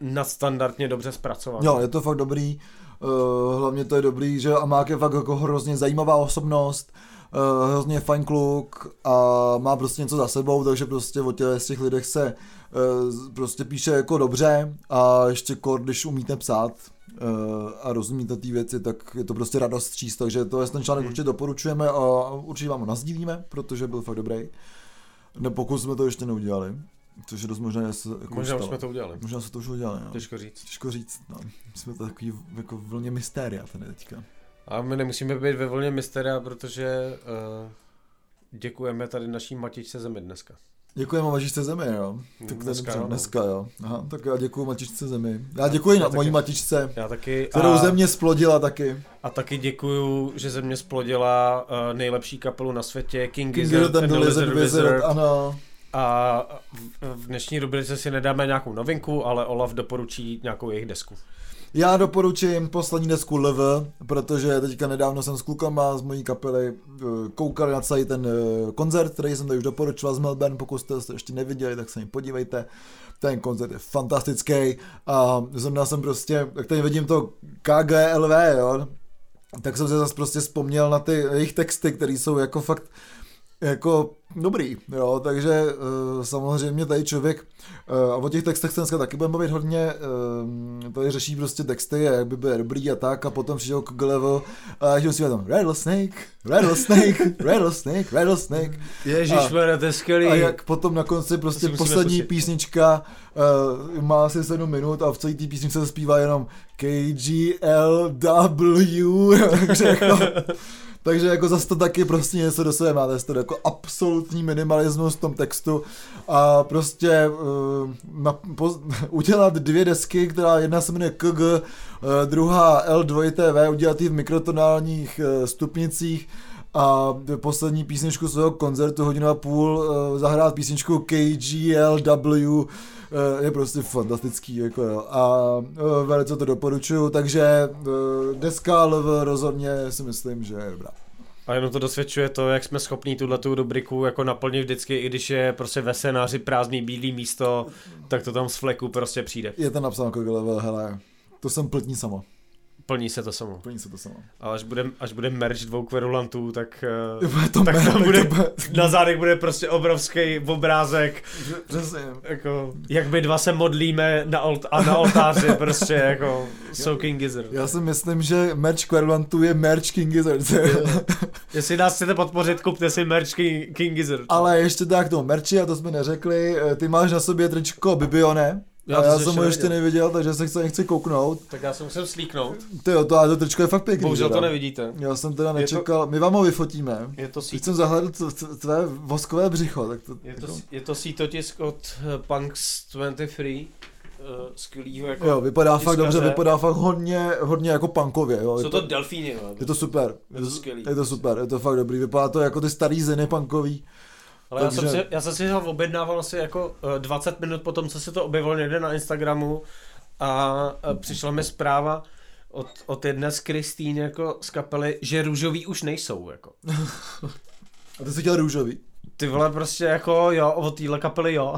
nadstandardně dobře zpracované. Jo, je to fakt dobrý. Uh, hlavně to je dobrý, že Amák je fakt jako hrozně zajímavá osobnost, uh, hrozně fajn kluk a má prostě něco za sebou, takže prostě o těch, z těch lidech se uh, prostě píše jako dobře a ještě kor, když umíte psát a rozumíte ty věci, tak je to prostě radost číst, takže to je ten článek Hmm. určitě doporučujeme a určitě vám ho nazdílíme, protože byl fakt dobrý. Ne, pokud jsme to ještě neudělali, což je dost možné, že se jako Možná už jsme to udělali. Možná se to už udělali, no. Těžko říct. Těžko říct, no. Jsme to takový jako vlně mystéria tady teďka. A my nemusíme být ve vlně mysteria, protože uh, děkujeme tady naší matičce zemi dneska. Děkujeme Matičce Zemi, jo. Tak Dneska, dobře, jo, no. dneska, jo. Aha, tak já děkuji Matičce Zemi. Já děkuji Já na taky. mojí Matičce, Já taky. kterou a, země splodila taky. a taky děkuju, že země splodila uh, nejlepší kapelu na světě, King, King Gizzard and the Lizard Wizard, ano. A v- dnešní rubrice si nedáme nějakou novinku, ale Olaf doporučí nějakou jejich desku. Já doporučím poslední desku LV, protože teďka nedávno jsem s klukama z mojí kapely eh, koukali na celý ten eh, koncert, který jsem tady už doporučoval z Melbourne, pokud jste to ještě neviděli, tak se jim podívejte. Ten koncert je fantastický a zrovna jsem prostě, jak tady vidím to KGLV, jo, tak jsem se zase prostě vzpomněl na ty jejich texty, které jsou jako fakt jako dobrý, jo, takže uh, samozřejmě tady člověk, uh, a o těch textech se dneska taky budeme bavit hodně, uh, tady řeší prostě texty, a jak by byly dobrý a tak, a potom přišel k level a že si tam Rattlesnake, Rattlesnake, Rattlesnake, Rattlesnake, Ježišmarja, to je skvělý. a jak potom na konci prostě musíme poslední pustit. písnička uh, má asi 7 minut a v celé té písničce se zpívá jenom KGLW, takže jako, takže jako zase to taky prostě něco do sebe má, to jako absolutní minimalismus v tom textu. A prostě uh, na, po, udělat dvě desky, která jedna se jmenuje KG, uh, druhá L2TV, udělat ji v mikrotonálních uh, stupnicích a poslední písničku svého koncertu hodinu a půl zahrát písničku KGLW eh, je prostě fantastický jako jo. a uh, velice to doporučuju, takže uh, deska LV rozhodně si myslím, že je dobrá. A jenom to dosvědčuje to, jak jsme schopní tuhle tu rubriku jako naplnit vždycky, i když je prostě ve scénáři prázdný bílý místo, tak to tam z fleku prostě přijde. Je to napsáno jako hele, to jsem pltní sama. Plní se to samo. Plní se to samo. A až bude, až bude merch dvou kverulantů, tak, eh, Bude to tak tam bude, to bude- na zádech bude prostě obrovský obrázek, Přesně. jako, jak my dva se modlíme na olt- a na oltáři prostě jako Soaking Gizzard. Já si myslím, že merch Querulantu je merch King Gizzard. Jestli nás chcete podpořit, kupte si merch King, King Gizzard. Ale ještě tak k tomu merči, a to jsme neřekli, eh, ty máš na sobě tričko Bibione, Já já, to já jsem ho ještě neviděl, takže se chci, chci kouknout. Tak já se musím slíknout. Ty jo, to, a to tričko je fakt pěkný. Bohužel to nevidíte. Já jsem teda to- nečekal, my vám ho vyfotíme. Je to Teď síť. jsem zahledl tvé voskové břicho, tak to... Je to, je to sítotisk od eh, Punks 23, uh, skvělýho jako... Jo, vypadá tiskaře. fakt dobře, vypadá fakt hodně, hodně jako punkově, jo. Jsou to Vypa- delfíny, jo. je to super. Je to skvělý. Je to super, je to fakt dobrý. Vypadá to jako ty starý zeny punkový. Ale já, jsem takže- si, já jsem si ho objednával asi jako eh, 20 minut po tom, co se to objevilo někde na Instagramu a eh, přišla mi zpráva od, od jedné z Kristýn jako z kapely, že růžový už nejsou, jako. A ty jsi chtěl růžový. Ty vole prostě jako jo, od téhle kapely jo.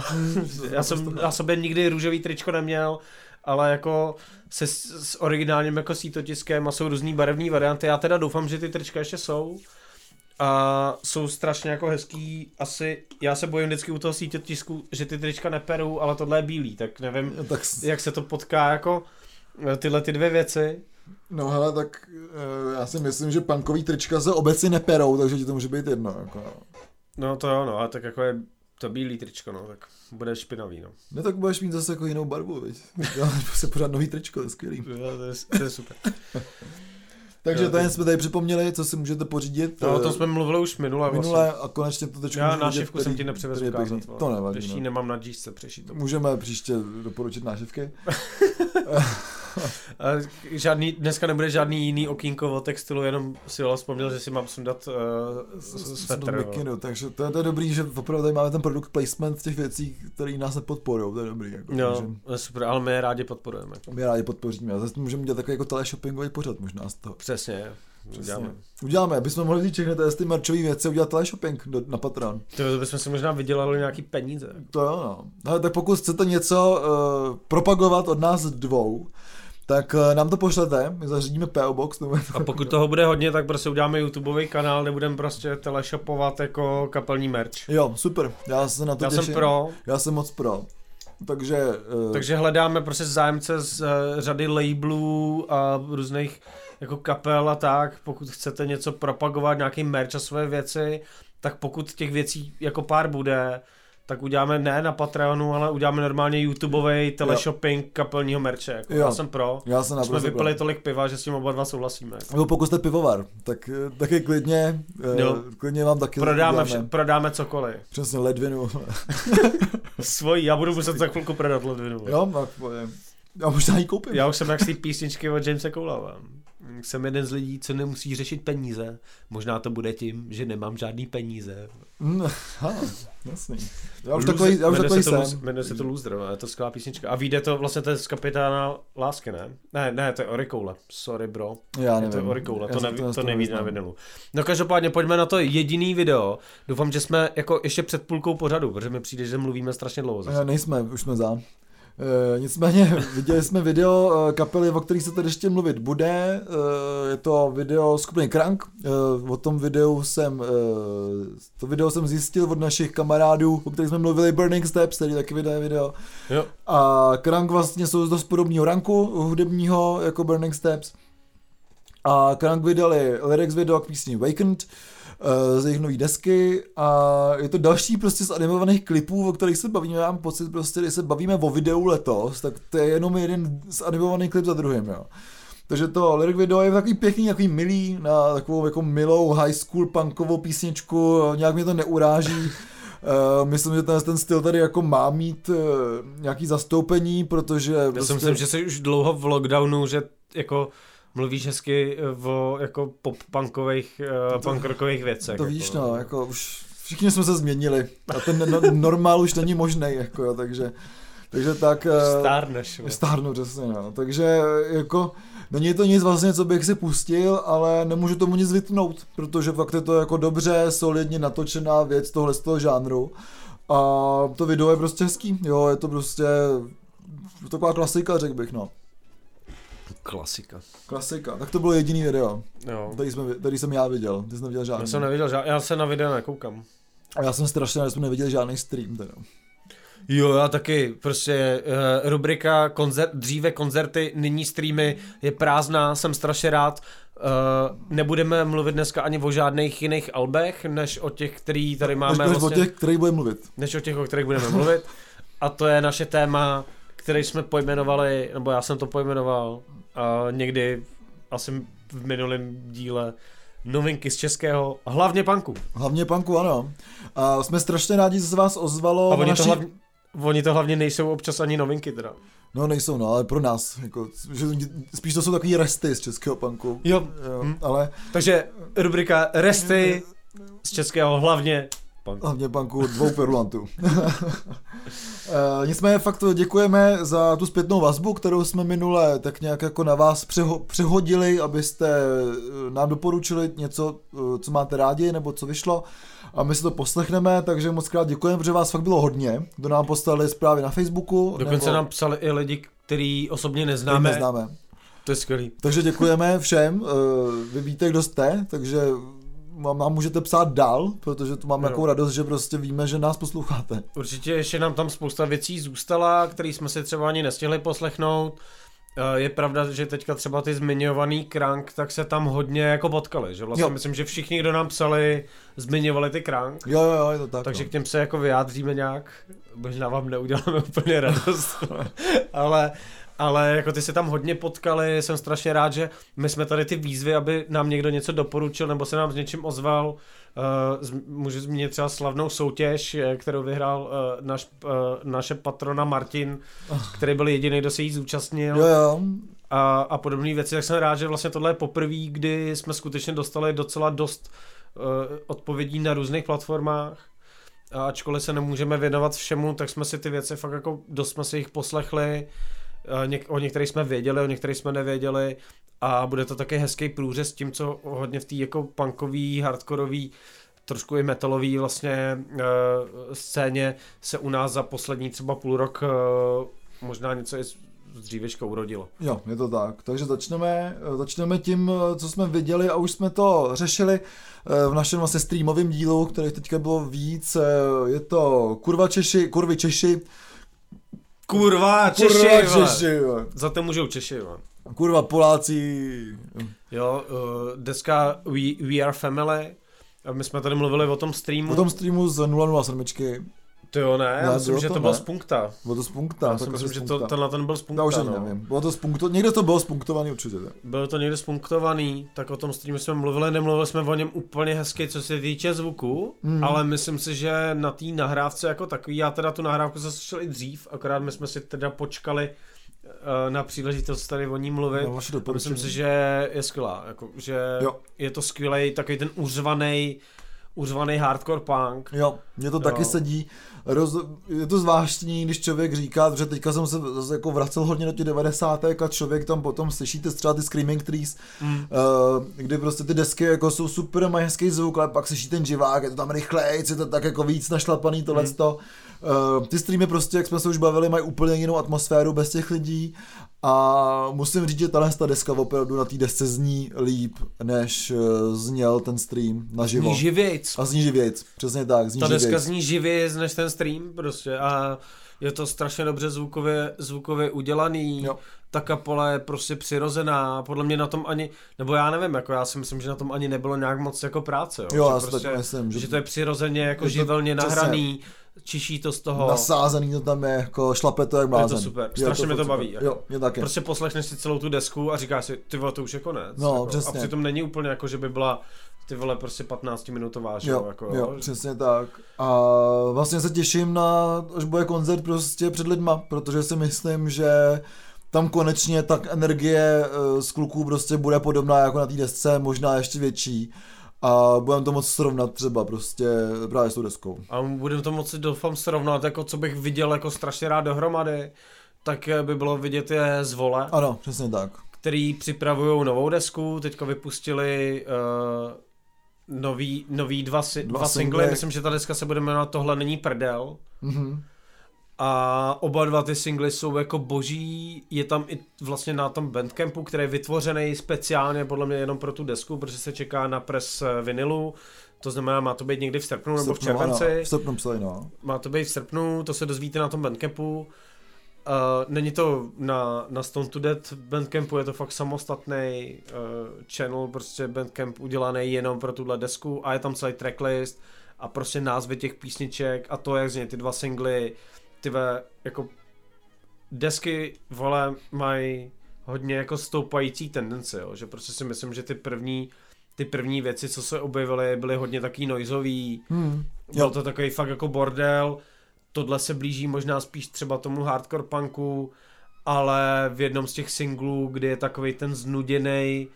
já jsem Prostě- na sobě nikdy růžový tričko neměl, ale jako se s, s originálním jako sítotiskem a jsou různý barevné varianty. Já teda doufám, že ty trička ještě jsou. A jsou strašně jako hezký, asi, já se bojím vždycky u toho sítotisku, že ty trička neperou, ale tohle je bílý, tak nevím, Tak, s- jak se to potká jako eh, tyhle ty dvě věci. no hele, tak eh, já si myslím, že punkový trička se obecně neperou, takže ti to může být jedno. Jako. no. No to jo, no, a tak jako je to bílý tričko, no, tak bude špinavý, no. Ne, tak budeš mít zase jako jinou barvu, viď? Já se pořád nový tričko, to je skvělý. Jo, to, je, to je super. Takže Jo, tady jsme tady připomněli, co si můžete pořídit. No, o eh, tom jsme mluvili už minule. minule a konečně to tričko Já nášivku jsem ti nepřivezl ukázat. To nevadí. Když No. nemám na džísce přešít. Můžeme příště doporučit nášivky. A žádný, dneska nebude žádný jiný okýnko o textilu, jenom si ho vzpomněl, že si mám sundat uh, svetr. takže to, je- to je dobrý, že opravdu tady máme ten produkt placement těch věcí, které nás nepodporují, to je dobrý. Jako, Jo, takže super, ale my je rádi podporujeme. my je rádi podpoříme. A zase můžeme dělat takový jako teleshoppingový pořad možná z toho. Přesně, uděláme. Uděláme, aby jsme mohli všechny ty- ty merchové věci, udělat teleshopping do, na Patreon. To bychom si možná vydělali nějaký peníze. To jo, no. Ale tak pokud chcete něco uh, propagovat od nás dvou, tak uh, nám to pošlete, my zařídíme PO Box. Nebo A pokud toho bude hodně, tak prostě uděláme YouTubeový kanál, kde budeme prostě teleshopovat jako kapelní merch. Jo, super, já se na to Já těším. jsem pro, Já jsem moc pro. Takže, uh, takže hledáme prostě zájemce z uh, řady labelů a různých jako kapel a tak, pokud chcete něco propagovat, nějaký merch a své věci, tak pokud těch věcí jako pár bude, tak uděláme ne na Patreonu, ale uděláme normálně YouTubeový teleshopping kapelního merče. Jako Jo. já jsem pro. já jsem Jsme vypili pro. tolik piva, že s tím oba dva souhlasíme. Nebo pokud jste pivovar, tak eh, taky klidně, eh, Jo. klidně vám taky Prodáme, vše, prodáme cokoliv. Přesně ledvinu. Svojí, já budu muset za chvilku prodat ledvinu. jo, tak pojďme. Já možná ji koupím. Já už jsem jak z té písničky od Jamesa Coulava. Jsem jeden z lidí, co nemusí řešit peníze. Možná to bude tím, že nemám žádný peníze. Mm, ha, jasný. Já už Loser- takový, já už jmenuje takový se to, jsem. Jmenuje se to Loser, je to skvělá písnička. A vyjde to vlastně to je z kapitána Lásky, ne? Ne, ne, to je Orikoule. Sorry, bro. Já Je nevím. to Orikoule, Já to, jsem neví, to z toho neví na vinilu. No každopádně pojďme na to jediný video. Doufám, že jsme jako ještě před půlkou pořadu, protože mi přijde, že mluvíme strašně dlouho. Zase. Eh, Nejsme, už jsme za. E, nicméně viděli jsme video e, kapely, o kterých se tady ještě mluvit bude. E, je to video skupiny Krank. E, o tom videu jsem, to video jsem zjistil od našich kamarádů, o kterých jsme mluvili, Burning Steps, který taky vydá video. Jo. A Krank vlastně jsou z dost podobného ranku hudebního jako Burning Steps. A Krank vydali lyrics video k písni Wakened eh, z jejich nové desky a je to další prostě z animovaných klipů, o kterých se bavíme, já mám pocit prostě, když se bavíme o videu letos, tak to je jenom jeden z animovaných klip za druhým, jo. Takže to lyric video je takový pěkný, takový milý, na takovou jako milou high school punkovou písničku, nějak mě to neuráží. Uh, myslím, že ten, ten styl tady jako má mít uh, nějaký zastoupení, protože Já prostě, si myslím, že jsi už dlouho v lockdownu, že jako mluvíš hezky eh, o jako pop-punkových, uh, punkrockových věcech. to jako, víš, no, jako už všichni jsme se změnili a ten no, normál už není možný, jako jo, takže, takže tak... eh, Stárneš. Stárnu, přesně, no. Takže jako, není to nic vlastně, co bych si pustil, ale nemůžu tomu nic vytnout, protože fakt je to jako dobře, solidně natočená věc tohle z toho žánru. A to video je prostě hezký, jo, je to prostě taková klasika, řekl bych, no. Klasika. Klasika. Tak to bylo jediný video, Jo. který, jsme, který jsem já viděl. Ty jsi neviděl žádný. Já jsem neviděl, žád... já se na videa nekoukám. A já jsem strašně rád, že jsme neviděli žádný stream teda. Jo, já taky. Prostě uh, rubrika koncert, dříve koncerty, nyní streamy je prázdná, jsem strašně rád. Uh, nebudeme mluvit dneska ani o žádných jiných albech, než o těch, který tady máme. Než, než vlastně, o těch, který bude mluvit. než o těch, o kterých budeme mluvit. A to je naše téma, který jsme pojmenovali, nebo já jsem to pojmenoval uh, někdy asi v minulém díle novinky z českého, hlavně punku. Hlavně panku, ano. A jsme strašně rádi, že se vás ozvalo. A oni, naší... to hlavně, oni to hlavně nejsou občas ani novinky teda. No nejsou, no, ale pro nás. Jako, že, spíš to jsou takový resty z českého punku. Jo, Jo, Hm. ale Takže rubrika Resty z českého hlavně punk. hlavně punku dvou perulantů. Eh, Nicméně fakt děkujeme za tu zpětnou vazbu, kterou jsme minule tak nějak jako na vás přeho- přehodili, abyste eh, nám doporučili něco, eh, co máte rádi, nebo co vyšlo. A my si to poslechneme, takže moc krát děkujeme, protože vás fakt bylo hodně. Kdo nám poslali zprávy na Facebooku. Dokonce nebo nám psali i lidi, který osobně který neznáme. neznáme. To je skvělý. Takže děkujeme všem, vy víte, kdo jste, takže vám nám můžete psát dál, protože tu mám takovou radost, že prostě víme, že nás posloucháte. Určitě ještě nám tam spousta věcí zůstala, které jsme si třeba ani nestihli poslechnout. Eh, Je pravda, že teďka třeba ty zmiňovaný krank, tak se tam hodně jako potkali, že vlastně Jo. myslím, že všichni, kdo nám psali, zmiňovali ty krank. Jo, jo, jo, je to tak. Takže no. k těm se jako vyjádříme nějak. Možná vám neuděláme úplně radost, ale, ale jako ty se tam hodně potkali, jsem strašně rád, že my jsme tady ty výzvy, aby nám někdo něco doporučil nebo se nám s něčím ozval. Uh, můžu zmínit třeba slavnou soutěž, eh, kterou vyhrál uh, naš, uh, naše patrona Martin, který byl jediný, kdo se jí zúčastnil Jo, jo, a, a podobné věci, tak jsem rád, že vlastně tohle je poprvé, kdy jsme skutečně dostali docela dost uh, odpovědí na různých platformách. A ačkoliv se nemůžeme věnovat všemu, tak jsme si ty věci fakt jako dost jsme si jich poslechli. Uh, něk- o některých jsme věděli, o některých jsme nevěděli. A bude to taky hezký průřez tím, co hodně v té jako punkový, hardkorový, trošku i metalový vlastně uh, scéně se u nás za poslední třeba půl rok uh, možná něco i dřívečka urodilo. jo, je to tak. Takže začneme, začneme tím, co jsme viděli a už jsme to řešili eh, v našem vlastně streamovém dílu, který teďka bylo víc. eh, Je to Kurva Češi, Kurvy Češi. Kurva, Češi, Kurva vole. Češi, vole. Za to můžou Češi, vole. Kurva Poláci. Jo, uh, deska We, We Are Family. A my jsme tady mluvili o tom streamu. O tom streamu z 007. To jo, ne, já Ne, myslím, bylo že to to byl ne. z Punkta. Bylo to z Punkta. Já si myslím, asi že z to, tenhle ten byl z Já Punkta, už ani no. nevím. Bylo to spunkto... Někde to bylo spunktovaný určitě. tak. Bylo to někde spunktovaný, tak o tom streamu jsme mluvili, nemluvili jsme o něm úplně hezky, co se týče zvuku, Mhm. ale myslím si, že na té nahrávce jako takový, já teda tu nahrávku jsem slyšel i dřív, akorát my jsme si teda počkali eh, na příležitost tady o ní mluvit. A Myslím si, že je skvělá, jako, že Jo. je to skvělý takový ten uřvaný, uřvaný hardcore punk. Jo, mě to Jo. taky sedí. Roz, je to zvláštní, když člověk říká, že teďka jsem se zase jako vracel hodně do těch 90. a člověk tam potom slyšíte třeba ty Screaming Trees, Mm. uh, kdy prostě ty desky jako jsou super, mají hezký zvuk, ale pak slyší ten živák, je to tam rychlej, je to tak jako víc našlapaný tohleto. Uh, ty streamy prostě, jak jsme se už bavili, mají úplně jinou atmosféru bez těch lidí a musím říct, že tahle ta deska opravdu na té desce zní líp, než uh, zněl ten stream naživo. Zní živějc. A zní živějc, přesně tak, zní Ta deska živějc. zní živějc než ten stream prostě a je to strašně dobře zvukově, zvukově udělaný. Jo. Ta kapela je prostě přirozená, podle mě na tom ani, nebo já nevím, jako já si myslím, že na tom ani nebylo nějak moc jako práce. Jo, Jo, že já prostě, myslím, že, že to je přirozeně jako to živelně přesně. Čiší to z toho. nasázený to tam je, jako šlape to jak blázen. super, Je strašně mě to fakt baví, super. jako. Jo, mě taky. Prostě poslechneš si celou tu desku a říkáš si, ty vole, to už je konec. No, jako. přesně. A přitom není úplně jako, že by byla ty vole prostě 15 minutová, že jo, Jo, jako, jo, přesně tak. A vlastně se těším na, až bude koncert prostě před lidma, protože si myslím, že tam konečně tak energie eh, z kluků prostě bude podobná jako na té desce, možná ještě větší. A budeme to moc srovnat třeba prostě právě s tou deskou. A budeme to moci doufám srovnat, jako co bych viděl jako strašně rád dohromady, tak by bylo vidět je z vole, Ano, přesně tak. který připravují novou desku, teďka vypustili uh, nový, nový dva, si, Dva dva singly. singly. myslím, že ta deska se bude jmenovat Tohle není prdel. Mhm. A oba dva ty singly jsou jako boží, je tam i vlastně na tom Bandcampu, který je vytvořený speciálně podle mě jenom pro tu desku, protože se čeká na pres eh, vinilu, to znamená, má to být někdy v srpnu nebo v červenci. Ano, v srpnu psali, no. Má to být v srpnu, to se dozvíte na tom Bandcampu. Uh, není to na, na Stone to Dead Bandcampu, je to fakt samostatný uh, channel, prostě Bandcamp udělaný jenom pro tuhle desku a je tam celý tracklist a prostě názvy těch písniček a to, jak zně ty dva singly, ty jako desky, vole, mají hodně jako stoupající tendence, jo? že prostě si myslím, že ty první ty první věci, co se objevily, byly hodně taký noizový, hmm. byl to takový fakt jako bordel, tohle se blíží možná spíš třeba tomu hardcore punku, ale v jednom z těch singlů, kdy je takový ten znuděný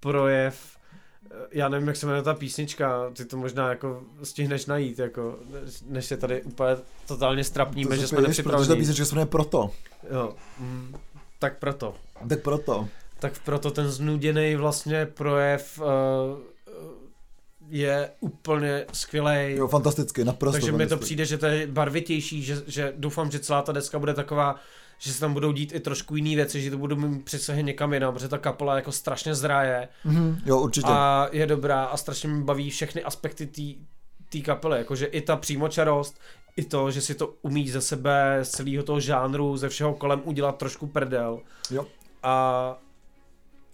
projev, já nevím, jak se jmenuje ta písnička, ty to možná jako stihneš najít, jako, než se tady úplně totálně strapníme, že jsme nepřipravili. Protože ta písnička se jmenuje Proto. Jo, mm, tak proto. Tak proto. Tak proto ten znuděný vlastně projev uh, je úplně skvělý. Jo, fantastický, naprosto. Takže mi to přijde, že to je barvitější, že, že doufám, že celá ta deska bude taková, že se tam budou dít i trošku jiné věci, že to budou mít přesahy někam jinam, protože ta kapela jako strašně zraje. Mm-hmm, jo, určitě. A je dobrá a strašně mi baví všechny aspekty té kapely, jakože i ta přímočarost, i to, že si to umí ze sebe, z celého toho žánru, ze všeho kolem udělat trošku prdel. Jo. A,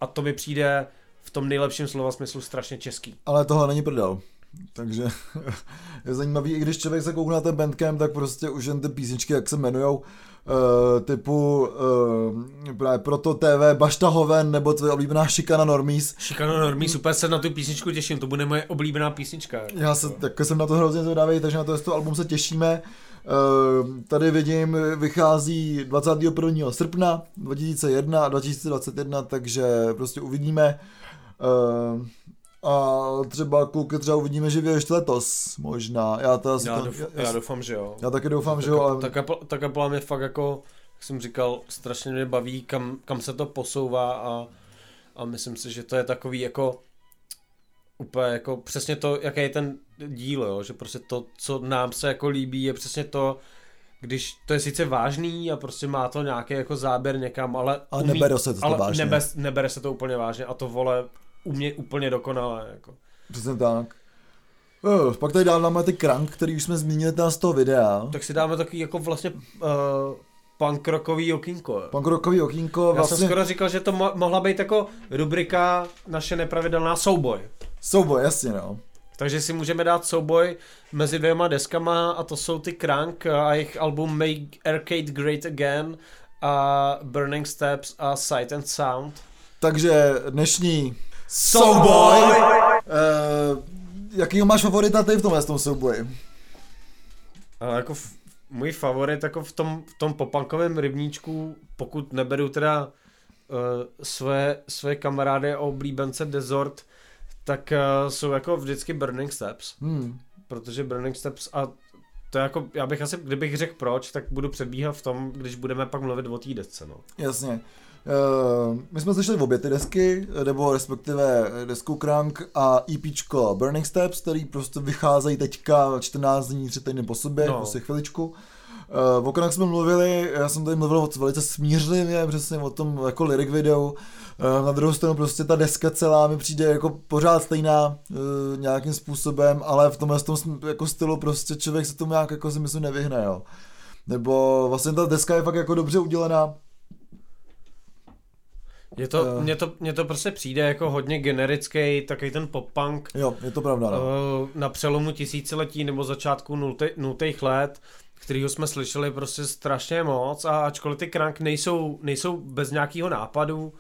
a to mi přijde v tom nejlepším slova smyslu strašně český. Ale tohle není prdel. Takže je zajímavý, i když člověk se koukne na ten bandcamp, tak prostě už jen ty písničky, jak se jmenujou, typu uh, právě proto TV Bašta Hoven nebo tvoje oblíbená Šikana Normies. Šikana Normies, super se na tu písničku těším, to bude moje oblíbená písnička. Já se, tak jsem na to hrozně zvědavý, takže na to, to album se těšíme. Uh, tady vidím, vychází 21. srpna 2001 a 2021, takže prostě uvidíme. A třeba kluky třeba uvidíme živě ještě letos, možná. Já, to já, douf, já, já doufám, že jo. Já taky doufám, ta, že jo. Ale... Ta, kapela, ta kapela mě fakt jako, jak jsem říkal, strašně mě baví, kam, kam se to posouvá a, a myslím si, že to je takový jako úplně jako přesně to, jaký je ten díl, jo? že prostě to, co nám se jako líbí, je přesně to, když to je sice vážný a prostě má to nějaký jako záběr někam, ale... Ale umí, nebere se to, ale vážně. Nebe, nebere se to úplně vážně a to vole umě úplně dokonale. Jako. Přesně tak. Uh, pak tady dáváme ty krank, který už jsme zmínili z toho videa. Tak si dáme takový jako vlastně uh, punk rockový okýnko. Punk rockový okýnko. Vlastně... Já jsem vlastně- skoro říkal, že to mo- mohla být jako rubrika naše nepravidelná souboj. Souboj, jasně no. Takže si můžeme dát souboj mezi dvěma deskama a to jsou ty Crank a jejich album Make Arcade Great Again a Burning Steps a Sight and Sound. Takže dnešní souboj. Uh, jakýho máš favorita ty v tomhle tom souboji? Ale jako v, můj favorit jako v tom, v tom popankovém rybníčku, pokud neberu teda uh, své, své kamarády a oblíbence Desort, tak uh, jsou jako vždycky Burning Steps. Hmm. Protože Burning Steps a to je jako, já bych asi, kdybych řekl proč, tak budu předbíhat v tom, když budeme pak mluvit o té desce, no. Jasně. Uh, my jsme slyšeli obě ty desky, nebo respektive desku Crank a EPčko Burning Steps, který prostě vycházejí teďka 14 dní, 3 týdny po sobě, no. prostě chviličku. Uh, o Crank jsme mluvili, já jsem tady mluvil o velice smířlivě, přesně o tom jako lyric videu. Uh, na druhou stranu prostě ta deska celá mi přijde jako pořád stejná uh, nějakým způsobem, ale v tomhle tom jako stylu prostě člověk se tomu nějak jako si myslím nevyhne, jo. Nebo vlastně ta deska je fakt jako dobře udělaná, je to, uh, mně, to, mně to prostě přijde jako hodně generický, takový ten pop-punk. Jo, je to pravda. No. Uh, na přelomu tisíciletí nebo začátku nultých let, kterýho jsme slyšeli prostě strašně moc a ačkoliv ty krank nejsou, nejsou bez nějakého nápadu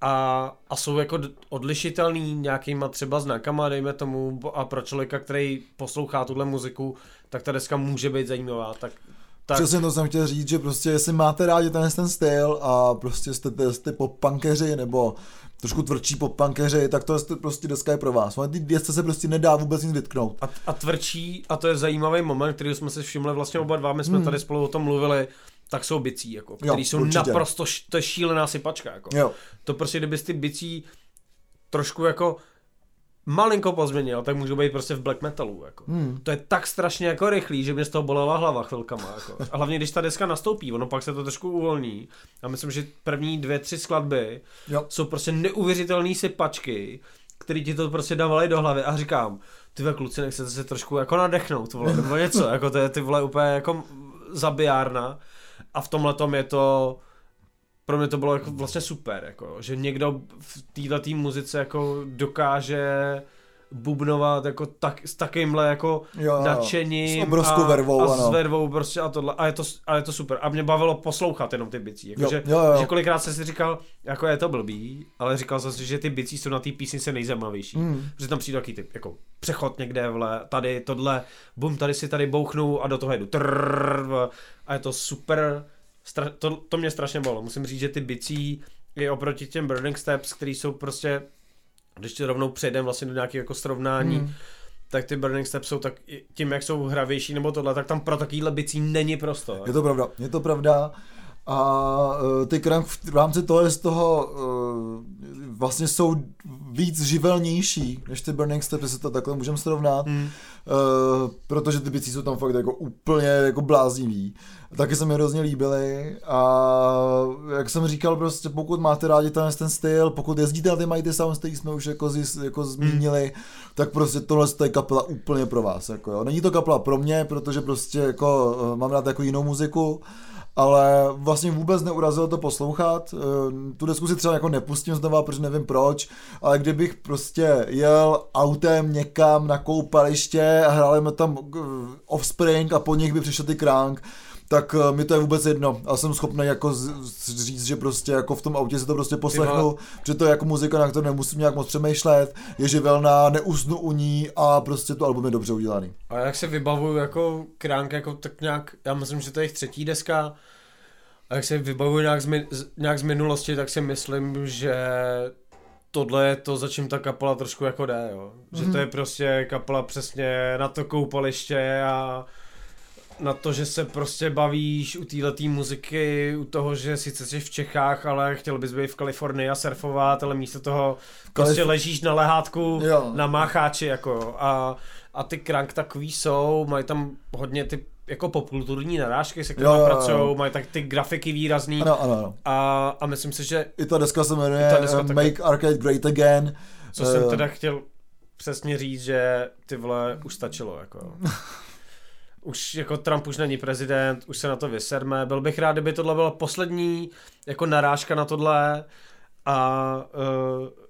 a, a jsou jako odlišitelný nějakýma třeba znakama, dejme tomu, a pro člověka, který poslouchá tuhle muziku, tak ta deska může být zajímavá, tak tak. Přesně to jsem chtěl říct, že prostě jestli máte rádi ten, ten styl a prostě jste, jste, pop-punkeři nebo trošku tvrdší pop-punkeři, tak to je prostě deska je pro vás. Ale ty desce se prostě nedá vůbec nic vytknout. A, a tvrdší, a to je zajímavý moment, který jsme si všimli vlastně oba dva, my jsme hmm. tady spolu o tom mluvili, tak jsou bicí, jako, který jo, jsou určitě. naprosto, to je šílená sypačka, jako. Jo. To prostě, kdyby ty bicí trošku jako malinko pozměnil, tak můžu být prostě v black metalu. Jako. Hmm. To je tak strašně jako rychlý, že mě z toho bolela hlava chvilkama. Jako. A hlavně, když ta deska nastoupí, ono pak se to trošku uvolní. A myslím, že první dvě, tři skladby jo. jsou prostě neuvěřitelné sypačky, který ti to prostě dávali do hlavy a říkám, ty ve kluci, nechcete se trošku jako nadechnout, vole, nebo něco, jako to je ty vole úplně jako zabijárna a v tomhle tom je to pro mě to bylo jako vlastně super, jako, že někdo v této muzice jako dokáže bubnovat jako tak, s takýmhle jako jo, nadšením s obrovskou a, vervou, a ano. s vervou prostě a tohle a je, to, a je to super a mě bavilo poslouchat jenom ty bicí, jako, jo, že, jo, jo. že kolikrát jsem si říkal, jako je to blbý, ale říkal jsem si, že ty bicí jsou na té písnice nejzajímavější, mm. protože tam přijde takový typ, jako přechod někde, vle, tady tohle, bum, tady si tady bouchnu a do toho jedu, trrr, a je to super, stra- to, to mě strašně bolo, musím říct, že ty bicí je oproti těm Burning Steps, který jsou prostě když ti rovnou přejdeme vlastně do nějakého jako srovnání, hmm. tak ty Burning Steps jsou tak, tím jak jsou hravější nebo tohle, tak tam pro takovýhle bicí není prostor. Je to pravda, je to pravda. A uh, ty Crank v rámci toho je z toho uh, vlastně jsou víc živelnější než ty Burning Steps, jestli to takhle můžeme srovnat, hmm. Uh, protože ty bicí jsou tam fakt jako úplně jako bláznivý. Taky se mi hrozně líbily a jak jsem říkal, prostě pokud máte rádi ten, ten styl, pokud jezdíte na ty Mighty Sounds, který jsme už jako, z, jako zmínili, hmm. tak prostě tohle je kapela úplně pro vás. Jako jo. Není to kapela pro mě, protože prostě jako mám rád jako jinou muziku, ale vlastně vůbec neurazilo to poslouchat. Eh, tu diskusi třeba jako nepustím znova, protože nevím proč, ale kdybych prostě jel autem někam na koupaliště a hráli tam eh, Offspring a po nich by přišel ty Krank, tak uh, mi to je vůbec jedno. A jsem schopný jako říct, že prostě jako v tom autě si to prostě poslechnu, že to je jako muzika, na kterou nemusím nějak moc přemýšlet, je živelná, neusnu u ní a prostě to album je dobře udělaný. A jak se vybavuju jako kránk, jako tak nějak, já myslím, že to je jejich třetí deska, a jak se vybavuju nějak z, nějak z minulosti, tak si myslím, že tohle je to, za čím ta kapela trošku jako jde, jo. Že mm-hmm. to je prostě kapela přesně na to koupaliště a na to, že se prostě bavíš u této muziky, u toho, že sice jsi v Čechách, ale chtěl bys být v Kalifornii a surfovat, ale místo toho prostě ležíš na lehátku jo. na mácháči, jako a, a ty krank takový jsou, mají tam hodně ty jako popkulturní narážky, se kterými pracují, mají tak ty grafiky výrazný. Ano, ano, ano. A, a myslím si, že... I ta deska se jmenuje ta deska Make taky, Arcade Great Again. Co uh, jsem teda chtěl přesně říct, že ty vole už stačilo, jako už jako Trump už není prezident, už se na to vyserme. Byl bych rád, kdyby tohle byla poslední jako narážka na tohle a uh,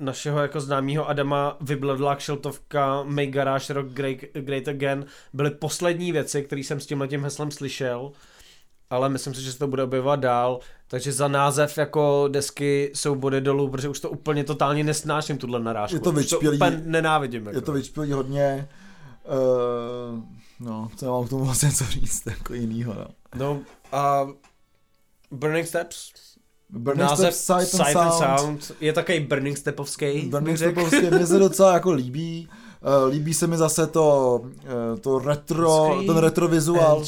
našeho jako známého Adama vybledla kšeltovka Make Garage Rock Great, Great Again byly poslední věci, které jsem s tímhle tím heslem slyšel ale myslím si, že se to bude objevovat dál, takže za název jako desky jsou body dolů, protože už to úplně totálně nesnáším, tuhle narážku. Je to vyčpělý, to nenávidím. Jako. Je to vyčpělý hodně. Uh, no, co mám k tomu vlastně co říct, jako jinýho, no. No a Burning Steps, Burning Název Steps, Sight and, Sight and Sound. Sound. Je takový Burning Stepovský. Burning Stepovský, mě se docela jako líbí. Uh, líbí se mi zase to, uh, to retro, Scream ten retro vizuál. uh,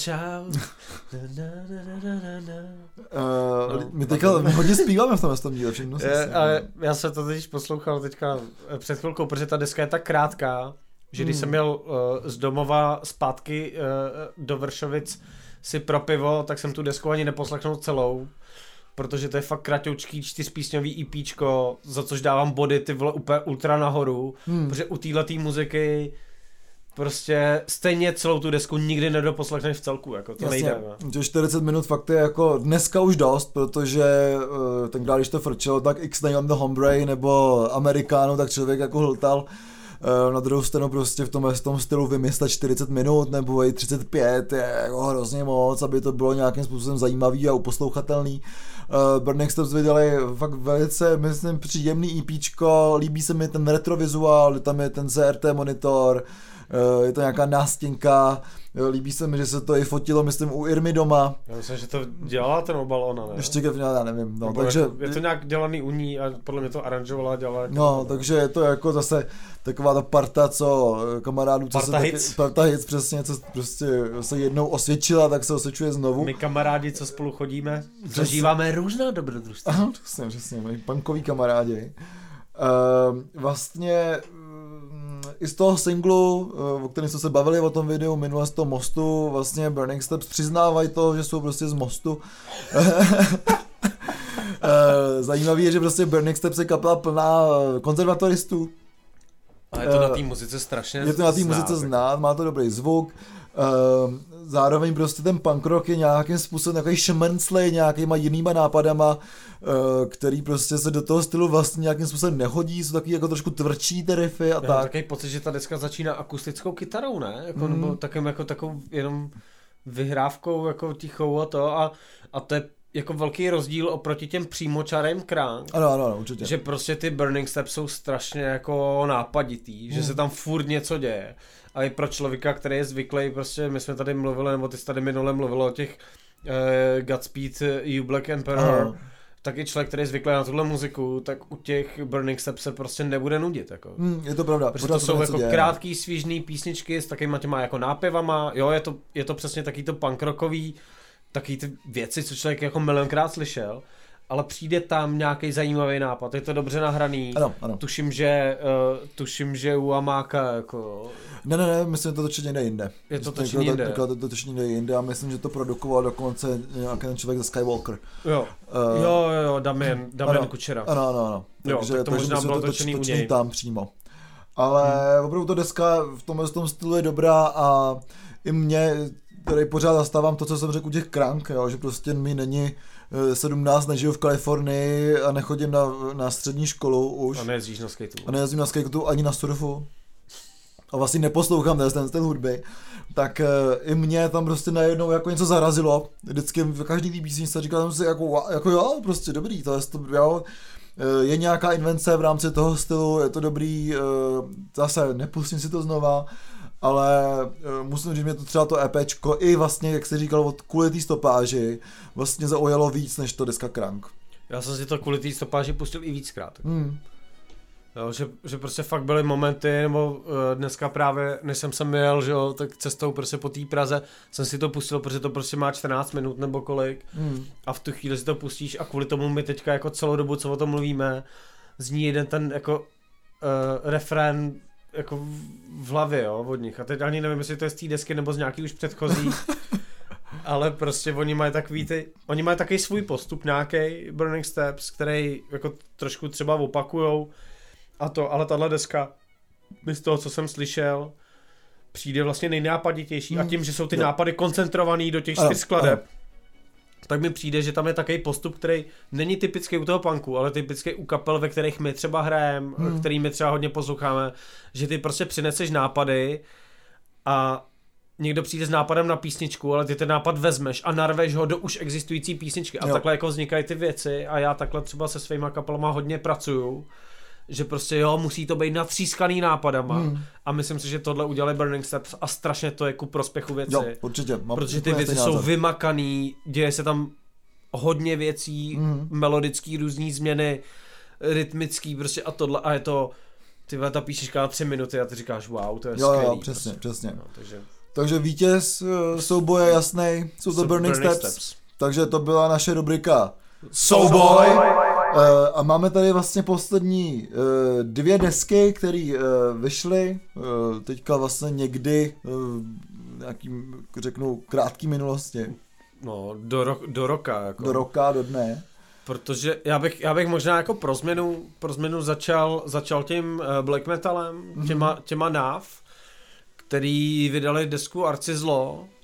no, my teďka my hodně zpíváme v tomhle tom díle, všechno je, ale já jsem to teď poslouchal teďka před chvilkou, protože ta deska je tak krátká, že když hmm. jsem měl uh, z domova zpátky uh, do Vršovic si pro pivo, tak jsem tu desku ani neposlechnul celou protože to je fakt kratoučký čtyřpísňový EPčko, za což dávám body ty vole úplně ultra nahoru, hmm. protože u téhle musíky prostě stejně celou tu desku nikdy nedoposlechneš v celku, jako to Jasně, nejde. No. Že 40 minut fakt je jako dneska už dost, protože uh, tenkrát, když to frčelo, tak x on the Hombre nebo Amerikáno, tak člověk jako hltal uh, na druhou stranu prostě v tom, v tom stylu vymyslet 40 minut nebo i 35 je jako hrozně moc, aby to bylo nějakým způsobem zajímavý a uposlouchatelný. Uh, Burning Steps vydali fakt velice, myslím, příjemný EPčko, líbí se mi ten retrovizuál, tam je ten CRT monitor, uh, je to nějaká nástěnka, líbí se mi, že se to i fotilo, myslím, u Irmy doma. Já myslím, že to dělala ten obal ona, ne? Ještě já nevím, no, takže... Jako, je to nějak dělaný u ní a podle mě to aranžovala a dělala. Jako no, to, takže je to jako zase taková ta parta, co kamarádů, co parta se hits. Taky, parta hits, přesně, co prostě se jednou osvědčila, tak se osvědčuje znovu. My kamarádi, co spolu chodíme, zažíváme různá dobrodružství. Ano, přesně, přesně, my punkoví kamarádi. vlastně mm, i z toho singlu, uh, o kterém jsme se bavili o tom videu minule z toho mostu, vlastně Burning Steps přiznávají to, že jsou prostě z mostu. Zajímavý je, že prostě Burning Steps je kapela plná konzervatoristů, a je to na té muzice strašně Je to na té muzice znát, má to dobrý zvuk. Uh, zároveň prostě ten punk rock je nějakým způsobem takový šmrnclej nějakýma jinýma nápadama, uh, který prostě se do toho stylu vlastně nějakým způsobem nehodí, jsou taky jako trošku tvrdší ty riffy a Já tak. takový pocit, že ta deska začíná akustickou kytarou, ne? Jako, mm. Nebo takovým jako takovou jenom vyhrávkou jako tichou a to a, a to je jako velký rozdíl oproti těm přímočarým kránk. Ano, ano, ano, určitě. Že prostě ty Burning Steps jsou strašně jako nápaditý, hmm. že se tam furt něco děje. A i pro člověka, který je zvyklý, prostě my jsme tady mluvili, nebo ty jsi tady minule mluvil o těch uh, Godspeed You Black Emperor, Aha. tak i člověk, který je zvyklý na tuhle muziku, tak u těch Burning Steps se prostě nebude nudit. Jako. Hmm, je to pravda. Protože to jsou jako děje. krátký, svížný písničky s takovýma těma jako nápěvama, jo, je to, je to přesně taky to punk rockový, taky ty věci, co člověk jako milionkrát slyšel, ale přijde tam nějaký zajímavý nápad, je to dobře nahraný. Ano, ano. Tuším, že, uh, tuším, že u Amáka jako... Ne, ne, ne, myslím, že to točí někde jinde. Je to točí jinde. To, to, to točí někde jinde a myslím, že to produkoval dokonce nějaký ten člověk ze Skywalker. Jo, uh, jo, jo, jo, Damien, Damien ano, Kučera. Ano, ano, ano. Jo, takže, tak to možná bylo to točený u něj. tam přímo. Ale hmm. opravdu to deska v tomhle tom stylu je dobrá a i mě který pořád zastávám to, co jsem řekl u těch krank, jo, že prostě mi není 17, eh, nežiju v Kalifornii a nechodím na, na střední školu už. A nejezdíš na skateu. A nejezdím na skateu ani na surfu. A vlastně neposlouchám ten styl hudby. Tak uh, i mě tam prostě najednou jako něco zarazilo. Vždycky v každý tý písničce říkal jsem si jako, jako jo, prostě dobrý, to je to, jo. Eh, je nějaká invence v rámci toho stylu, je to dobrý, zase nepustím si to znova, ale uh, musím říct, že mě to třeba to EPčko i vlastně, jak jsi říkal, od kvůli té stopáži vlastně zaujalo víc než to deska Crank. Já jsem si to kvůli té stopáži pustil i víckrát. Hmm. Jo, že, že prostě fakt byly momenty, nebo uh, dneska právě, než jsem sem jel, že jo, tak cestou prostě po té Praze jsem si to pustil, protože to prostě má 14 minut nebo kolik hmm. a v tu chvíli si to pustíš a kvůli tomu my teďka jako celou dobu, co o tom mluvíme, zní jeden ten jako uh, refrén jako v hlavě, jo, od nich. A teď ani nevím, jestli to je z té desky nebo z nějaký už předchozí. ale prostě oni mají takový ty, oni mají takový svůj postup nějaký Burning Steps, který jako trošku třeba opakujou a to, ale tahle deska z toho, co jsem slyšel, přijde vlastně nejnápaditější hmm. a tím, že jsou ty nápady koncentrovaný do těch čtyř skladeb, tak mi přijde, že tam je takový postup, který není typický u toho punku, ale typický u kapel, ve kterých my třeba hrajeme, hmm. který my třeba hodně posloucháme, že ty prostě přineseš nápady a někdo přijde s nápadem na písničku, ale ty ten nápad vezmeš a narveš ho do už existující písničky. A jo. takhle jako vznikají ty věci a já takhle třeba se svýma kapelama hodně pracuju že prostě jo, musí to být natřískaný nápadama hmm. a myslím si, že tohle udělali Burning Steps a strašně to je ku prospěchu věci. Jo, určitě. Mám protože ty věci jsou vymakaný, děje se tam hodně věcí, hmm. melodický různý změny, rytmický prostě a tohle a je to ty ta píšeška na tři minuty a ty říkáš wow, to je jo, skvělý. Jo, přesně, prostě. přesně. No, takže... takže vítěz uh, souboje jasný, jsou to Burning, Burning Steps. Steps. Takže to byla naše rubrika Souboj. Uh, a máme tady vlastně poslední uh, dvě desky, které uh, vyšly uh, teďka vlastně někdy uh, nějakým, řeknu, krátký minulosti. No, do, ro- do roka. Jako. Do roka, do dne. Protože já bych, já bych možná jako pro změnu, pro změnu začal, začal tím black metalem, mhm. těma, těma NAV, který vydali desku Arcizlo, Eh,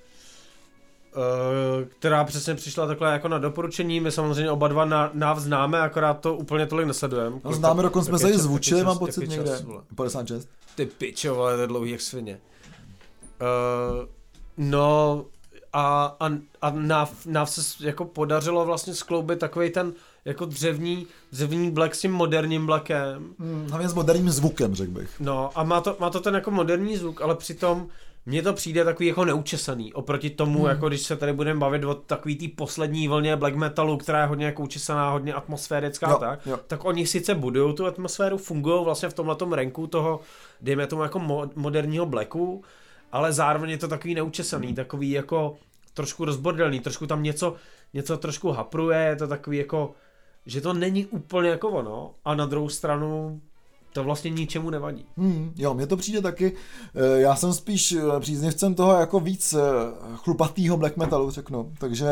která přesně přišla takhle jako na doporučení. My samozřejmě oba dva na, náv známe, akorát to úplně tolik nesledujeme. No, známe, dokonce jsme se i zvučili, mám pocit někde. 56. Ty pičo, vole, to je dlouhý jak svině. Uh, no a, a, a náv, náv se jako podařilo vlastně skloubit takový ten jako dřevní, dřevní black s tím moderním blackem. Hmm, hlavně s moderním zvukem, řekl bych. No a má to, má to ten jako moderní zvuk, ale přitom mně to přijde takový jako neučesaný, oproti tomu, hmm. jako když se tady budeme bavit o takový té poslední vlně black metalu, která je hodně jako učesaná, hodně atmosférická, jo, tak, jo. tak oni sice budují tu atmosféru, fungují vlastně v tomhle renku toho, dejme tomu jako mo- moderního blacku, ale zároveň je to takový neučesaný, hmm. takový jako trošku rozbordelný, trošku tam něco, něco trošku hapruje, je to takový jako že to není úplně jako ono a na druhou stranu to vlastně ničemu nevadí. Hmm, jo, mně to přijde taky, eh, já jsem spíš eh, příznivcem toho jako víc eh, chlupatýho black metalu, řeknu, takže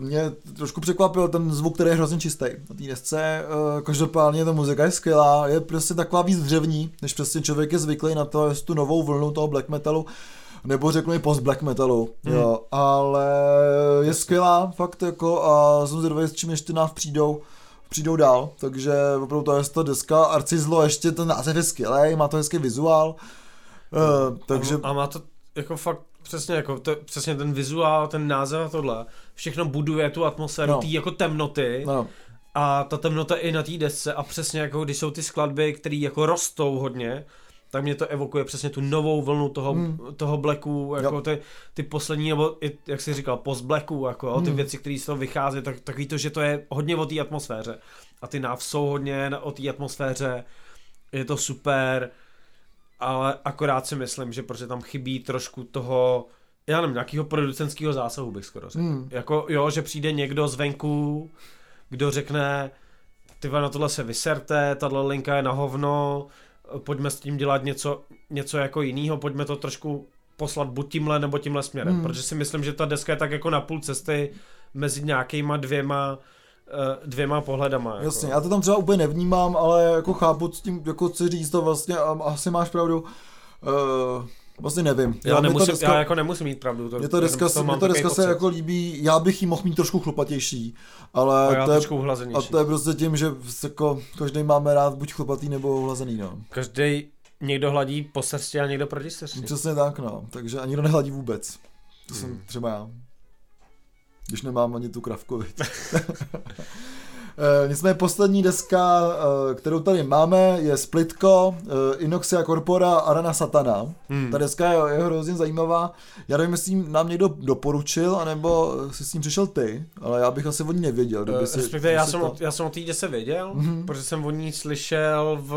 mě trošku překvapil ten zvuk, který je hrozně čistý na té desce. Každopádně ta muzika je skvělá, je prostě taková víc dřevní, než přesně člověk je zvyklý na to, tu novou vlnu toho black metalu nebo řeknu i post black metalu, hmm. jo, ale je skvělá, fakt jako a jsem zvědavý, s čím ještě nás přijdou přijdou dál, takže opravdu to je ta deska, Arcizlo ještě ten název je skvělý, má to hezký vizuál, uh, takže... A, a má to jako fakt přesně jako to, přesně ten vizuál, ten název a tohle, všechno buduje tu atmosféru, no. té jako temnoty, no. a ta temnota i na té desce a přesně jako když jsou ty skladby, které jako rostou hodně, tak mě to evokuje přesně tu novou vlnu toho, hmm. toho blacku, jako ty, ty poslední, nebo i, jak jsi říkal, post blacku, jako hmm. ty věci, které z toho vychází, tak, takový to, že to je hodně o té atmosféře. A ty náv jsou hodně o té atmosféře, je to super, ale akorát si myslím, že protože tam chybí trošku toho, já nevím, nějakého producentského zásahu bych skoro řekl. Hmm. Jako jo, že přijde někdo zvenku, kdo řekne, ty na tohle se vyserte, tahle linka je na hovno, pojďme s tím dělat něco, něco jako jiného, pojďme to trošku poslat buď tímhle nebo tímhle směrem, hmm. protože si myslím, že ta deska je tak jako na půl cesty mezi nějakýma dvěma eh, dvěma pohledama. Jako. Jasně, já to tam třeba úplně nevnímám, ale jako chápu s tím, jako chci říct to vlastně, a asi máš pravdu, uh, Vlastně nevím. Já, já, nemusím, deska, já jako nemusím mít pravdu. To, mě to deska, to mě to deska se jako líbí, já bych ji mohl mít trošku chlupatější, ale a to, je, a to je prostě tím, že jako každý máme rád buď chlupatý nebo hlazený. No. Každý někdo hladí po srsti a někdo proti srsti. Přesně tak, no. Takže a nikdo nehladí vůbec. To hmm. jsem třeba já. Když nemám ani tu kravku, nicméně poslední deska, uh, kterou tady máme, je Splitko, uh, Inoxia Corpora Arana Satana. Hmm. Ta deska je, je hrozně zajímavá. Já nevím, jestli nám někdo doporučil, anebo si s ním přišel ty, ale já bych asi o ní nevěděl. Uh, si, respektive já, jsem to... o, já jsem o té se věděl, mm-hmm. protože jsem o ní slyšel v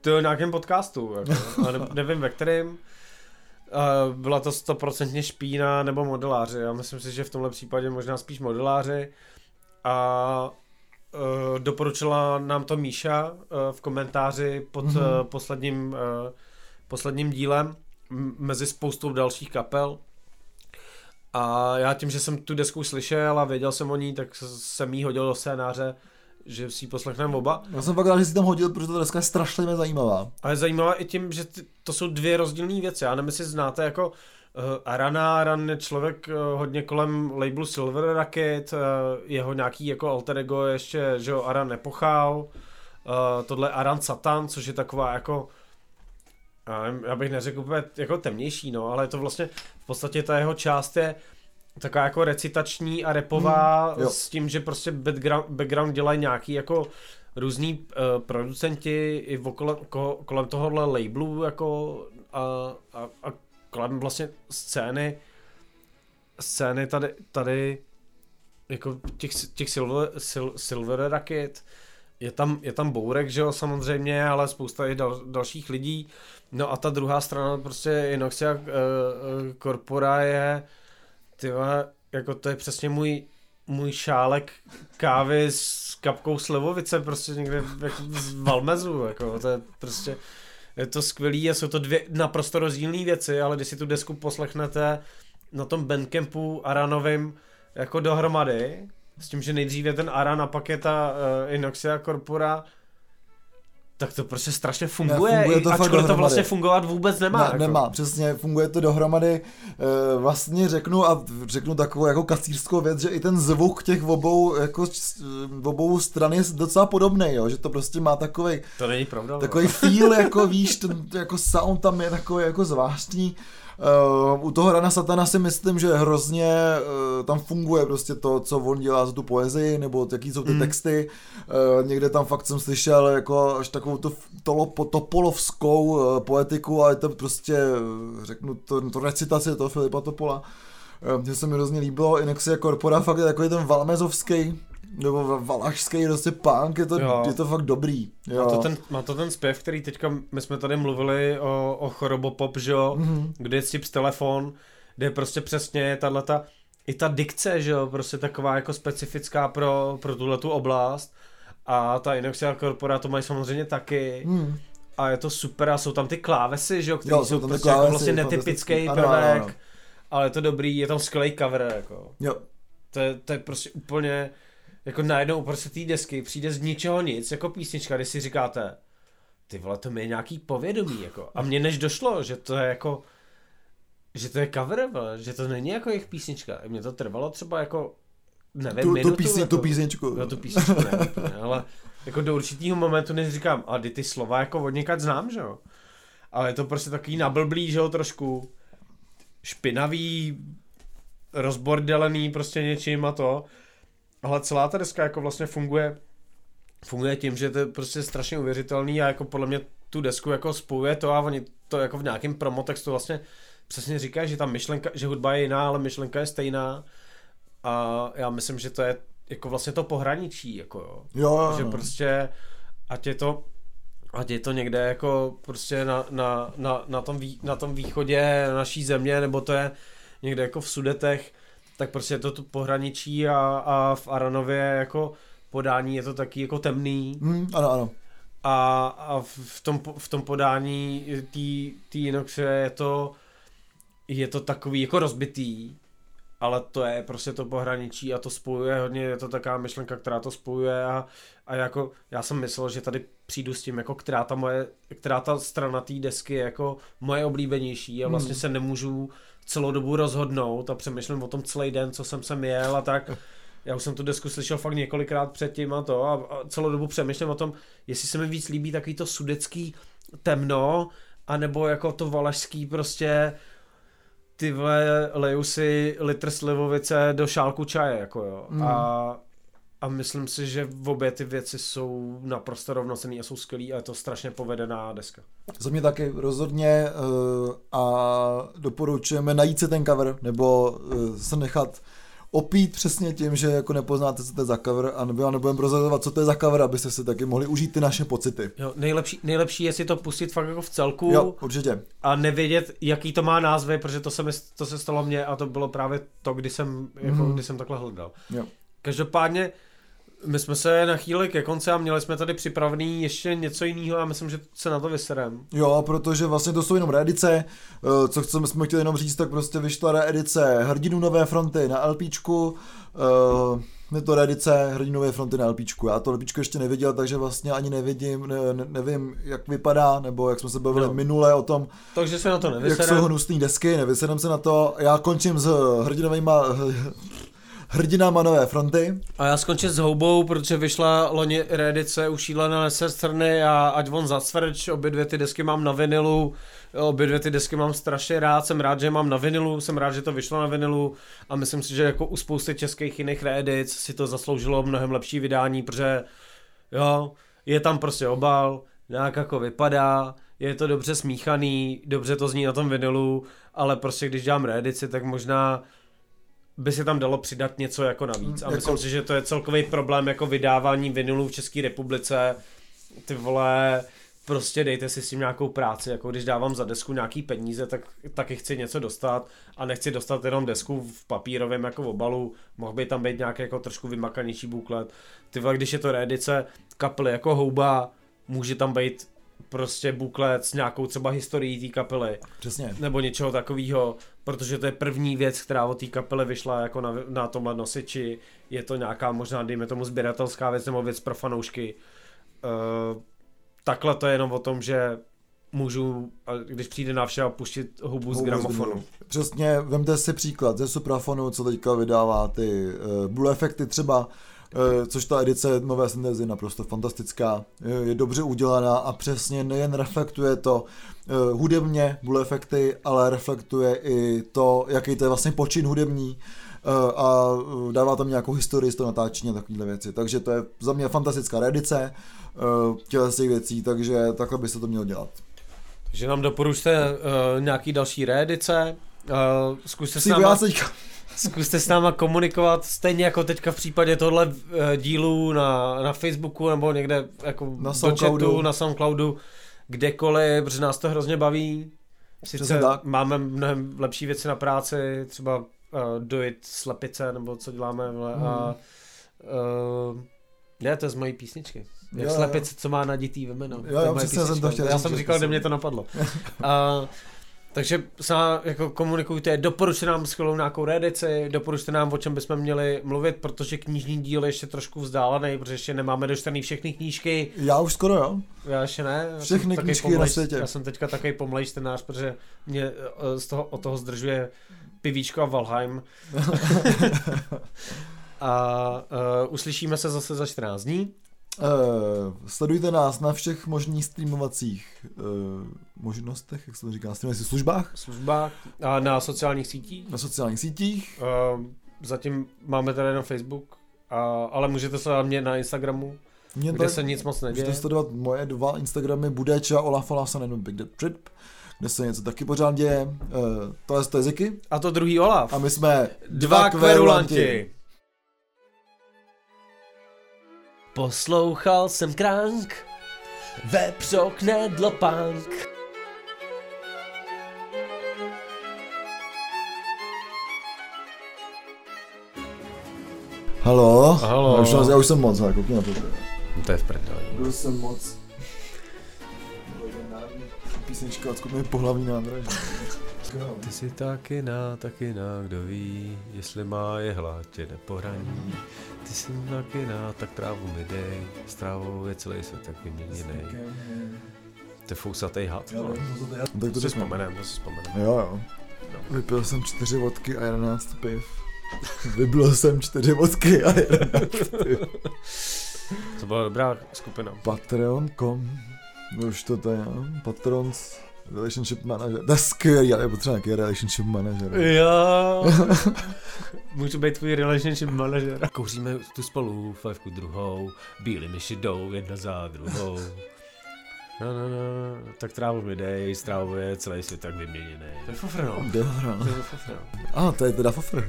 to nějakém podcastu, jako, ne, nevím ve kterém. Uh, byla to stoprocentně špína nebo modeláři. Já myslím si, že v tomhle případě možná spíš modeláři a uh, doporučila nám to Míša uh, v komentáři pod mm-hmm. uh, posledním, uh, posledním dílem m- mezi spoustou dalších kapel. A já tím, že jsem tu desku slyšel a věděl jsem o ní, tak jsem jí hodil do scénáře, že si ji poslechneme oba. Já jsem fakt rád, že jsi tam hodil, protože ta deska je strašně zajímavá. A je zajímavá i tím, že ty, to jsou dvě rozdílné věci. Já nevím, jestli znáte jako Uh, Arana, Aran je člověk uh, hodně kolem labelu Silver Rocket, uh, jeho nějaký jako alter ego ještě, že jo, Aran nepochál, tohle Aran Satan, což je taková jako já bych neřekl úplně jako temnější, no, ale je to vlastně v podstatě ta jeho část je taková jako recitační a repová hmm, s tím, že prostě background, background dělají nějaký jako různý uh, producenti i okolo, ko, kolem tohohle labelu jako a, a, a kolem vlastně scény, scény tady, tady jako těch, těch silver, sil, silver raket, je tam, je tam Bourek, že jo, samozřejmě, ale spousta i dal, dalších lidí. No a ta druhá strana, prostě Inoxia uh, Corpora je, tyva, jako to je přesně můj, můj šálek kávy s kapkou slivovice, prostě někde jako z Valmezu, jako to je prostě je to skvělý a jsou to dvě naprosto rozdílné věci, ale když si tu desku poslechnete na tom bandcampu Aranovým jako dohromady, s tím, že nejdřív je ten Aran a pak je ta uh, Inoxia Corpora, tak to prostě strašně funguje, ne, funguje to ačkoliv to vlastně fungovat vůbec nemá. Ne, jako. Nemá, přesně, funguje to dohromady. E, vlastně řeknu a řeknu takovou jako kacířskou věc, že i ten zvuk těch obou, jako obou stran je docela podobný, jo, že to prostě má takový. To není pravda. Takový feel, jako víš, ten jako sound tam je takový jako zvláštní. Uh, u toho Rana Satana si myslím, že hrozně uh, tam funguje prostě to, co on dělá za tu poezii, nebo jaký jsou ty mm. texty. Uh, někde tam fakt jsem slyšel jako až takovou tu to, topolovskou uh, poetiku, ale to prostě, řeknu to, to recitaci toho Filipa Topola. Uh, mně se mi hrozně líbilo, Inexia Corpora fakt je takový ten valmezovský, nebo valašský prostě punk, je to, je to fakt dobrý. Jo. Má, to ten, má to ten zpěv, který teďka, my jsme tady mluvili o, o chorobopop, že jo, mm-hmm. kde je z telefon, kde je prostě přesně tato i ta dikce, že jo, prostě taková jako specifická pro, pro tuhle tu oblast. A ta Inoxia Corpora to mají samozřejmě taky. Hmm. A je to super a jsou tam ty klávesy, že jo, které Jo, jsou jsou prostě jako klávesy, vlastně fantastický. netypický Ano, ano, prvek. ano. Ale je to dobrý, je tam skvělý cover, jako. Jo, To je, to je prostě úplně, jako najednou prostě té desky přijde z ničeho nic, jako písnička, kdy si říkáte, ty vole, to mi je nějaký povědomí, jako. A mně než došlo, že to je jako, že to je cover, vole, že to není jako jejich písnička. Mně to trvalo třeba jako, nevím, tu, minutu, tu, písni, jako, tu písničku. No tu písničku ne, úplně, ale jako do určitého momentu, než říkám, a ty ty slova jako od někať znám, že jo. Ale je to prostě takový nablblý, že jo, trošku špinavý, rozbordelený prostě něčím a to. Ale celá ta deska jako vlastně funguje funguje tím, že to je prostě strašně uvěřitelný a jako podle mě tu desku jako spojuje to a oni to jako v nějakém promotextu vlastně přesně říkají, že ta myšlenka, že hudba je jiná, ale myšlenka je stejná a já myslím, že to je jako vlastně to pohraničí, jako jo. Jo, jo, Že prostě, ať je to, ať je to někde jako prostě na, na, na, na, tom, vý, na tom východě naší země, nebo to je někde jako v Sudetech, tak prostě je to tu pohraničí a, a v Aranově jako podání je to taky jako temný Hmm, ano, ano. a, a v- tom, v tom podání té Inoxe je to je to takový jako rozbitý, ale to je prostě to pohraničí a to spojuje hodně, je to taková myšlenka, která to spojuje a, a jako já jsem myslel, že tady přijdu s tím, jako která ta moje, která ta strana té desky je jako moje oblíbenější a vlastně Hmm. se nemůžu celou dobu rozhodnout a přemýšlím o tom celý den, co jsem sem jel a tak. Já už jsem tu desku slyšel fakt několikrát předtím a to a, a celou dobu přemýšlím o tom, jestli se mi víc líbí takový to sudecký temno, anebo jako to valašský prostě ty vole, leju si litr slivovice do šálku čaje, jako jo. Mm. A, a myslím si, že v obě ty věci jsou naprosto rovnocenný a jsou skvělý a je to strašně povedená deska. Za mě taky rozhodně uh, a doporučujeme najít si ten cover, nebo uh, se nechat opít přesně tím, že jako nepoznáte, co to je za cover, a nebo já nebudeme prozrazovat, co to je za cover, abyste si taky mohli užít ty naše pocity. Jo, nejlepší, nejlepší je si to pustit fakt jako v celku Jo, určitě. a nevědět, jaký to má názvy, protože to se, mi, to se stalo mně a to bylo právě to, kdy jsem, jako, Mhm. kdy jsem takhle hledal. Jo. Každopádně my jsme se nachýlili ke konci a měli jsme tady připravený ještě něco jiného a myslím, že se na to vyserem. Jo, protože vlastně to jsou jenom reedice, eh, co chceme, jsme chtěli jenom říct, tak prostě vyšla reedice Hrdinů Nové fronty na LPčku, eh, je to reedice Hrdinů Nové fronty na LPčku, já to LPčko ještě neviděl, takže vlastně ani nevidím, ne, ne, nevím, jak vypadá, nebo jak jsme se bavili No. minule o tom, Takže se na to jak jsou nevyserem. hnusné desky, nevysedem se na to, já končím s Hrdinovejma Hrdinama Nové fronty, A já skončím s houbou, protože vyšla loni reedice ušílené nesestrny a ať von zacvrč, obě dvě ty desky mám na vinilu, obě dvě ty desky mám strašně rád, jsem rád, že mám na vinilu, jsem rád, že to vyšlo na vinilu a myslím si, že jako u spousty českých jiných reedic si to zasloužilo mnohem lepší vydání, protože jo, je tam prostě obal, nějak jako vypadá, je to dobře smíchaný, dobře to zní na tom vinilu, ale prostě když dělám reedici, tak možná by se tam dalo přidat něco jako navíc. A Jako- myslím si, že to je celkový problém jako vydávání vinilů v České republice. Ty vole, prostě dejte si s tím nějakou práci, jako když dávám za desku nějaký peníze, tak taky chci něco dostat a nechci dostat jenom desku v papírovém jako v obalu, mohl by tam být nějaký jako trošku vymakanější buklet. Ty vole, když je to reedice kapely jako houba, může tam být prostě buklet s nějakou třeba historií té kapely přesně. nebo něčeho takového, protože to je první věc, která od té kapely vyšla jako na, na tomhle nosiči, je to nějaká možná, dejme tomu, sběratelská věc nebo věc pro fanoušky. Uh, takhle to je jenom o tom, že můžu, když přijde návštěva, pustit hubu z Houbu z gramofonu. Přesně, vemte si příklad ze Suprafonu, co teďka vydává ty uh, Blue Effecty třeba, což ta edice nové syntézy je naprosto fantastická, je, je dobře udělaná a přesně nejen reflektuje to uh, hudebně Blue Effecty, ale reflektuje i to, jaký to je vlastně počin hudební a dává tam nějakou historii z toho natáčení a takovéhle věci. Takže to je za mě fantastická reedice uh, těchto z těch věcí, takže takhle by se to mělo dělat. Takže nám doporučte uh, nějaký další reedice, uh, zkuste Si náma, já se teďka zkuste s náma komunikovat, stejně jako teďka v případě tohle uh, dílu na, na Facebooku nebo někde jako Na do Soundcloudu. chatu, na Soundcloudu, kdekoliv, protože nás to hrozně baví. Sice máme mnohem lepší věci na práci, třeba uh, dojít slepice, nebo co děláme, vole, hmm. a uh, ne, to je z mojí písničky. Jak jo, slepice, co má naditý vymeno. Jo, jo, přesně jsem to chtěl Já jsem říkal, kde mě to napadlo. uh, takže sám jako komunikujte, doporučte nám skvělou nějakou reedici, doporučte nám, o čem bychom měli mluvit, protože knižní díl je ještě trošku vzdálený, protože ještě nemáme dočtený všechny knížky. Já už skoro, jo. Já ještě ne. Já všechny knížky pomlej, na světě. Já jsem teďka takový pomlej čtenář, protože mě eh, z toho, od toho zdržuje pivíčko a Valheim. a uh, uslyšíme se zase za 14 dní. Uh, sledujte nás na všech možných streamovacích uh, možnostech, jak se to říká, streamovacích službách. Službách a na sociálních sítích. Na sociálních sítích. Uh, zatím máme tady na Facebook, a, ale můžete sledovat mě na Instagramu, mě kde tak, se nic moc neděje. Můžete sledovat moje dva Instagramy, bude a Olaf Olasan jenom Big Dead Trip kde se něco taky pořád děje. Uh, to je, to je Ziky. A to druhý Olaf. A my jsme dva, dva kverulanti. kverulanti. Poslouchal jsem kránk, vepřok nedlopánk. Halo? Halo. Já už, já už jsem moc, koukni na to. To je v prdeli. Byl jsem moc. Písnička od skupiny Pohlavní nádraž. Ty jsi taky na, taky na, kdo ví, jestli má je hlad, tě nepohraní. Ty jsi taky na, tak trávu mi dej, s trávou je celý svět tak vyměněný. To je fousatej had. Jo, tak to si vzpomenem, to si vzpomenem. Jo, jo. Vypil jsem čtyři vodky a jedenáct piv. Vybil jsem čtyři vodky a jedenáct piv. To byla dobrá skupina. Patreon.com Už to tady, Patrons Relationship manager. To je skvělý, ale je potřeba nějaký relationship manager. Jo. Můžu být tvůj relationship manager. Kouříme tu spolu, fajfku druhou, bílý myši jdou jedna za druhou. No, no, no, tak trávu mi dej, strávuje celý svět tak vyměněný. To je fofr, no. Dobro. To je fofr, no. A, to je teda fofr.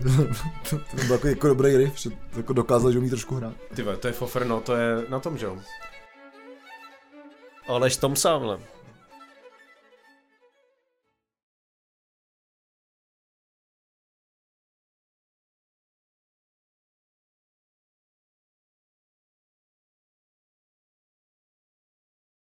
to byl jako, jako dobrý riff, že jako dokázal, že umí trošku hrát. Ty to je fofr, no, to je na tom, že jo. Aleš Tom sám,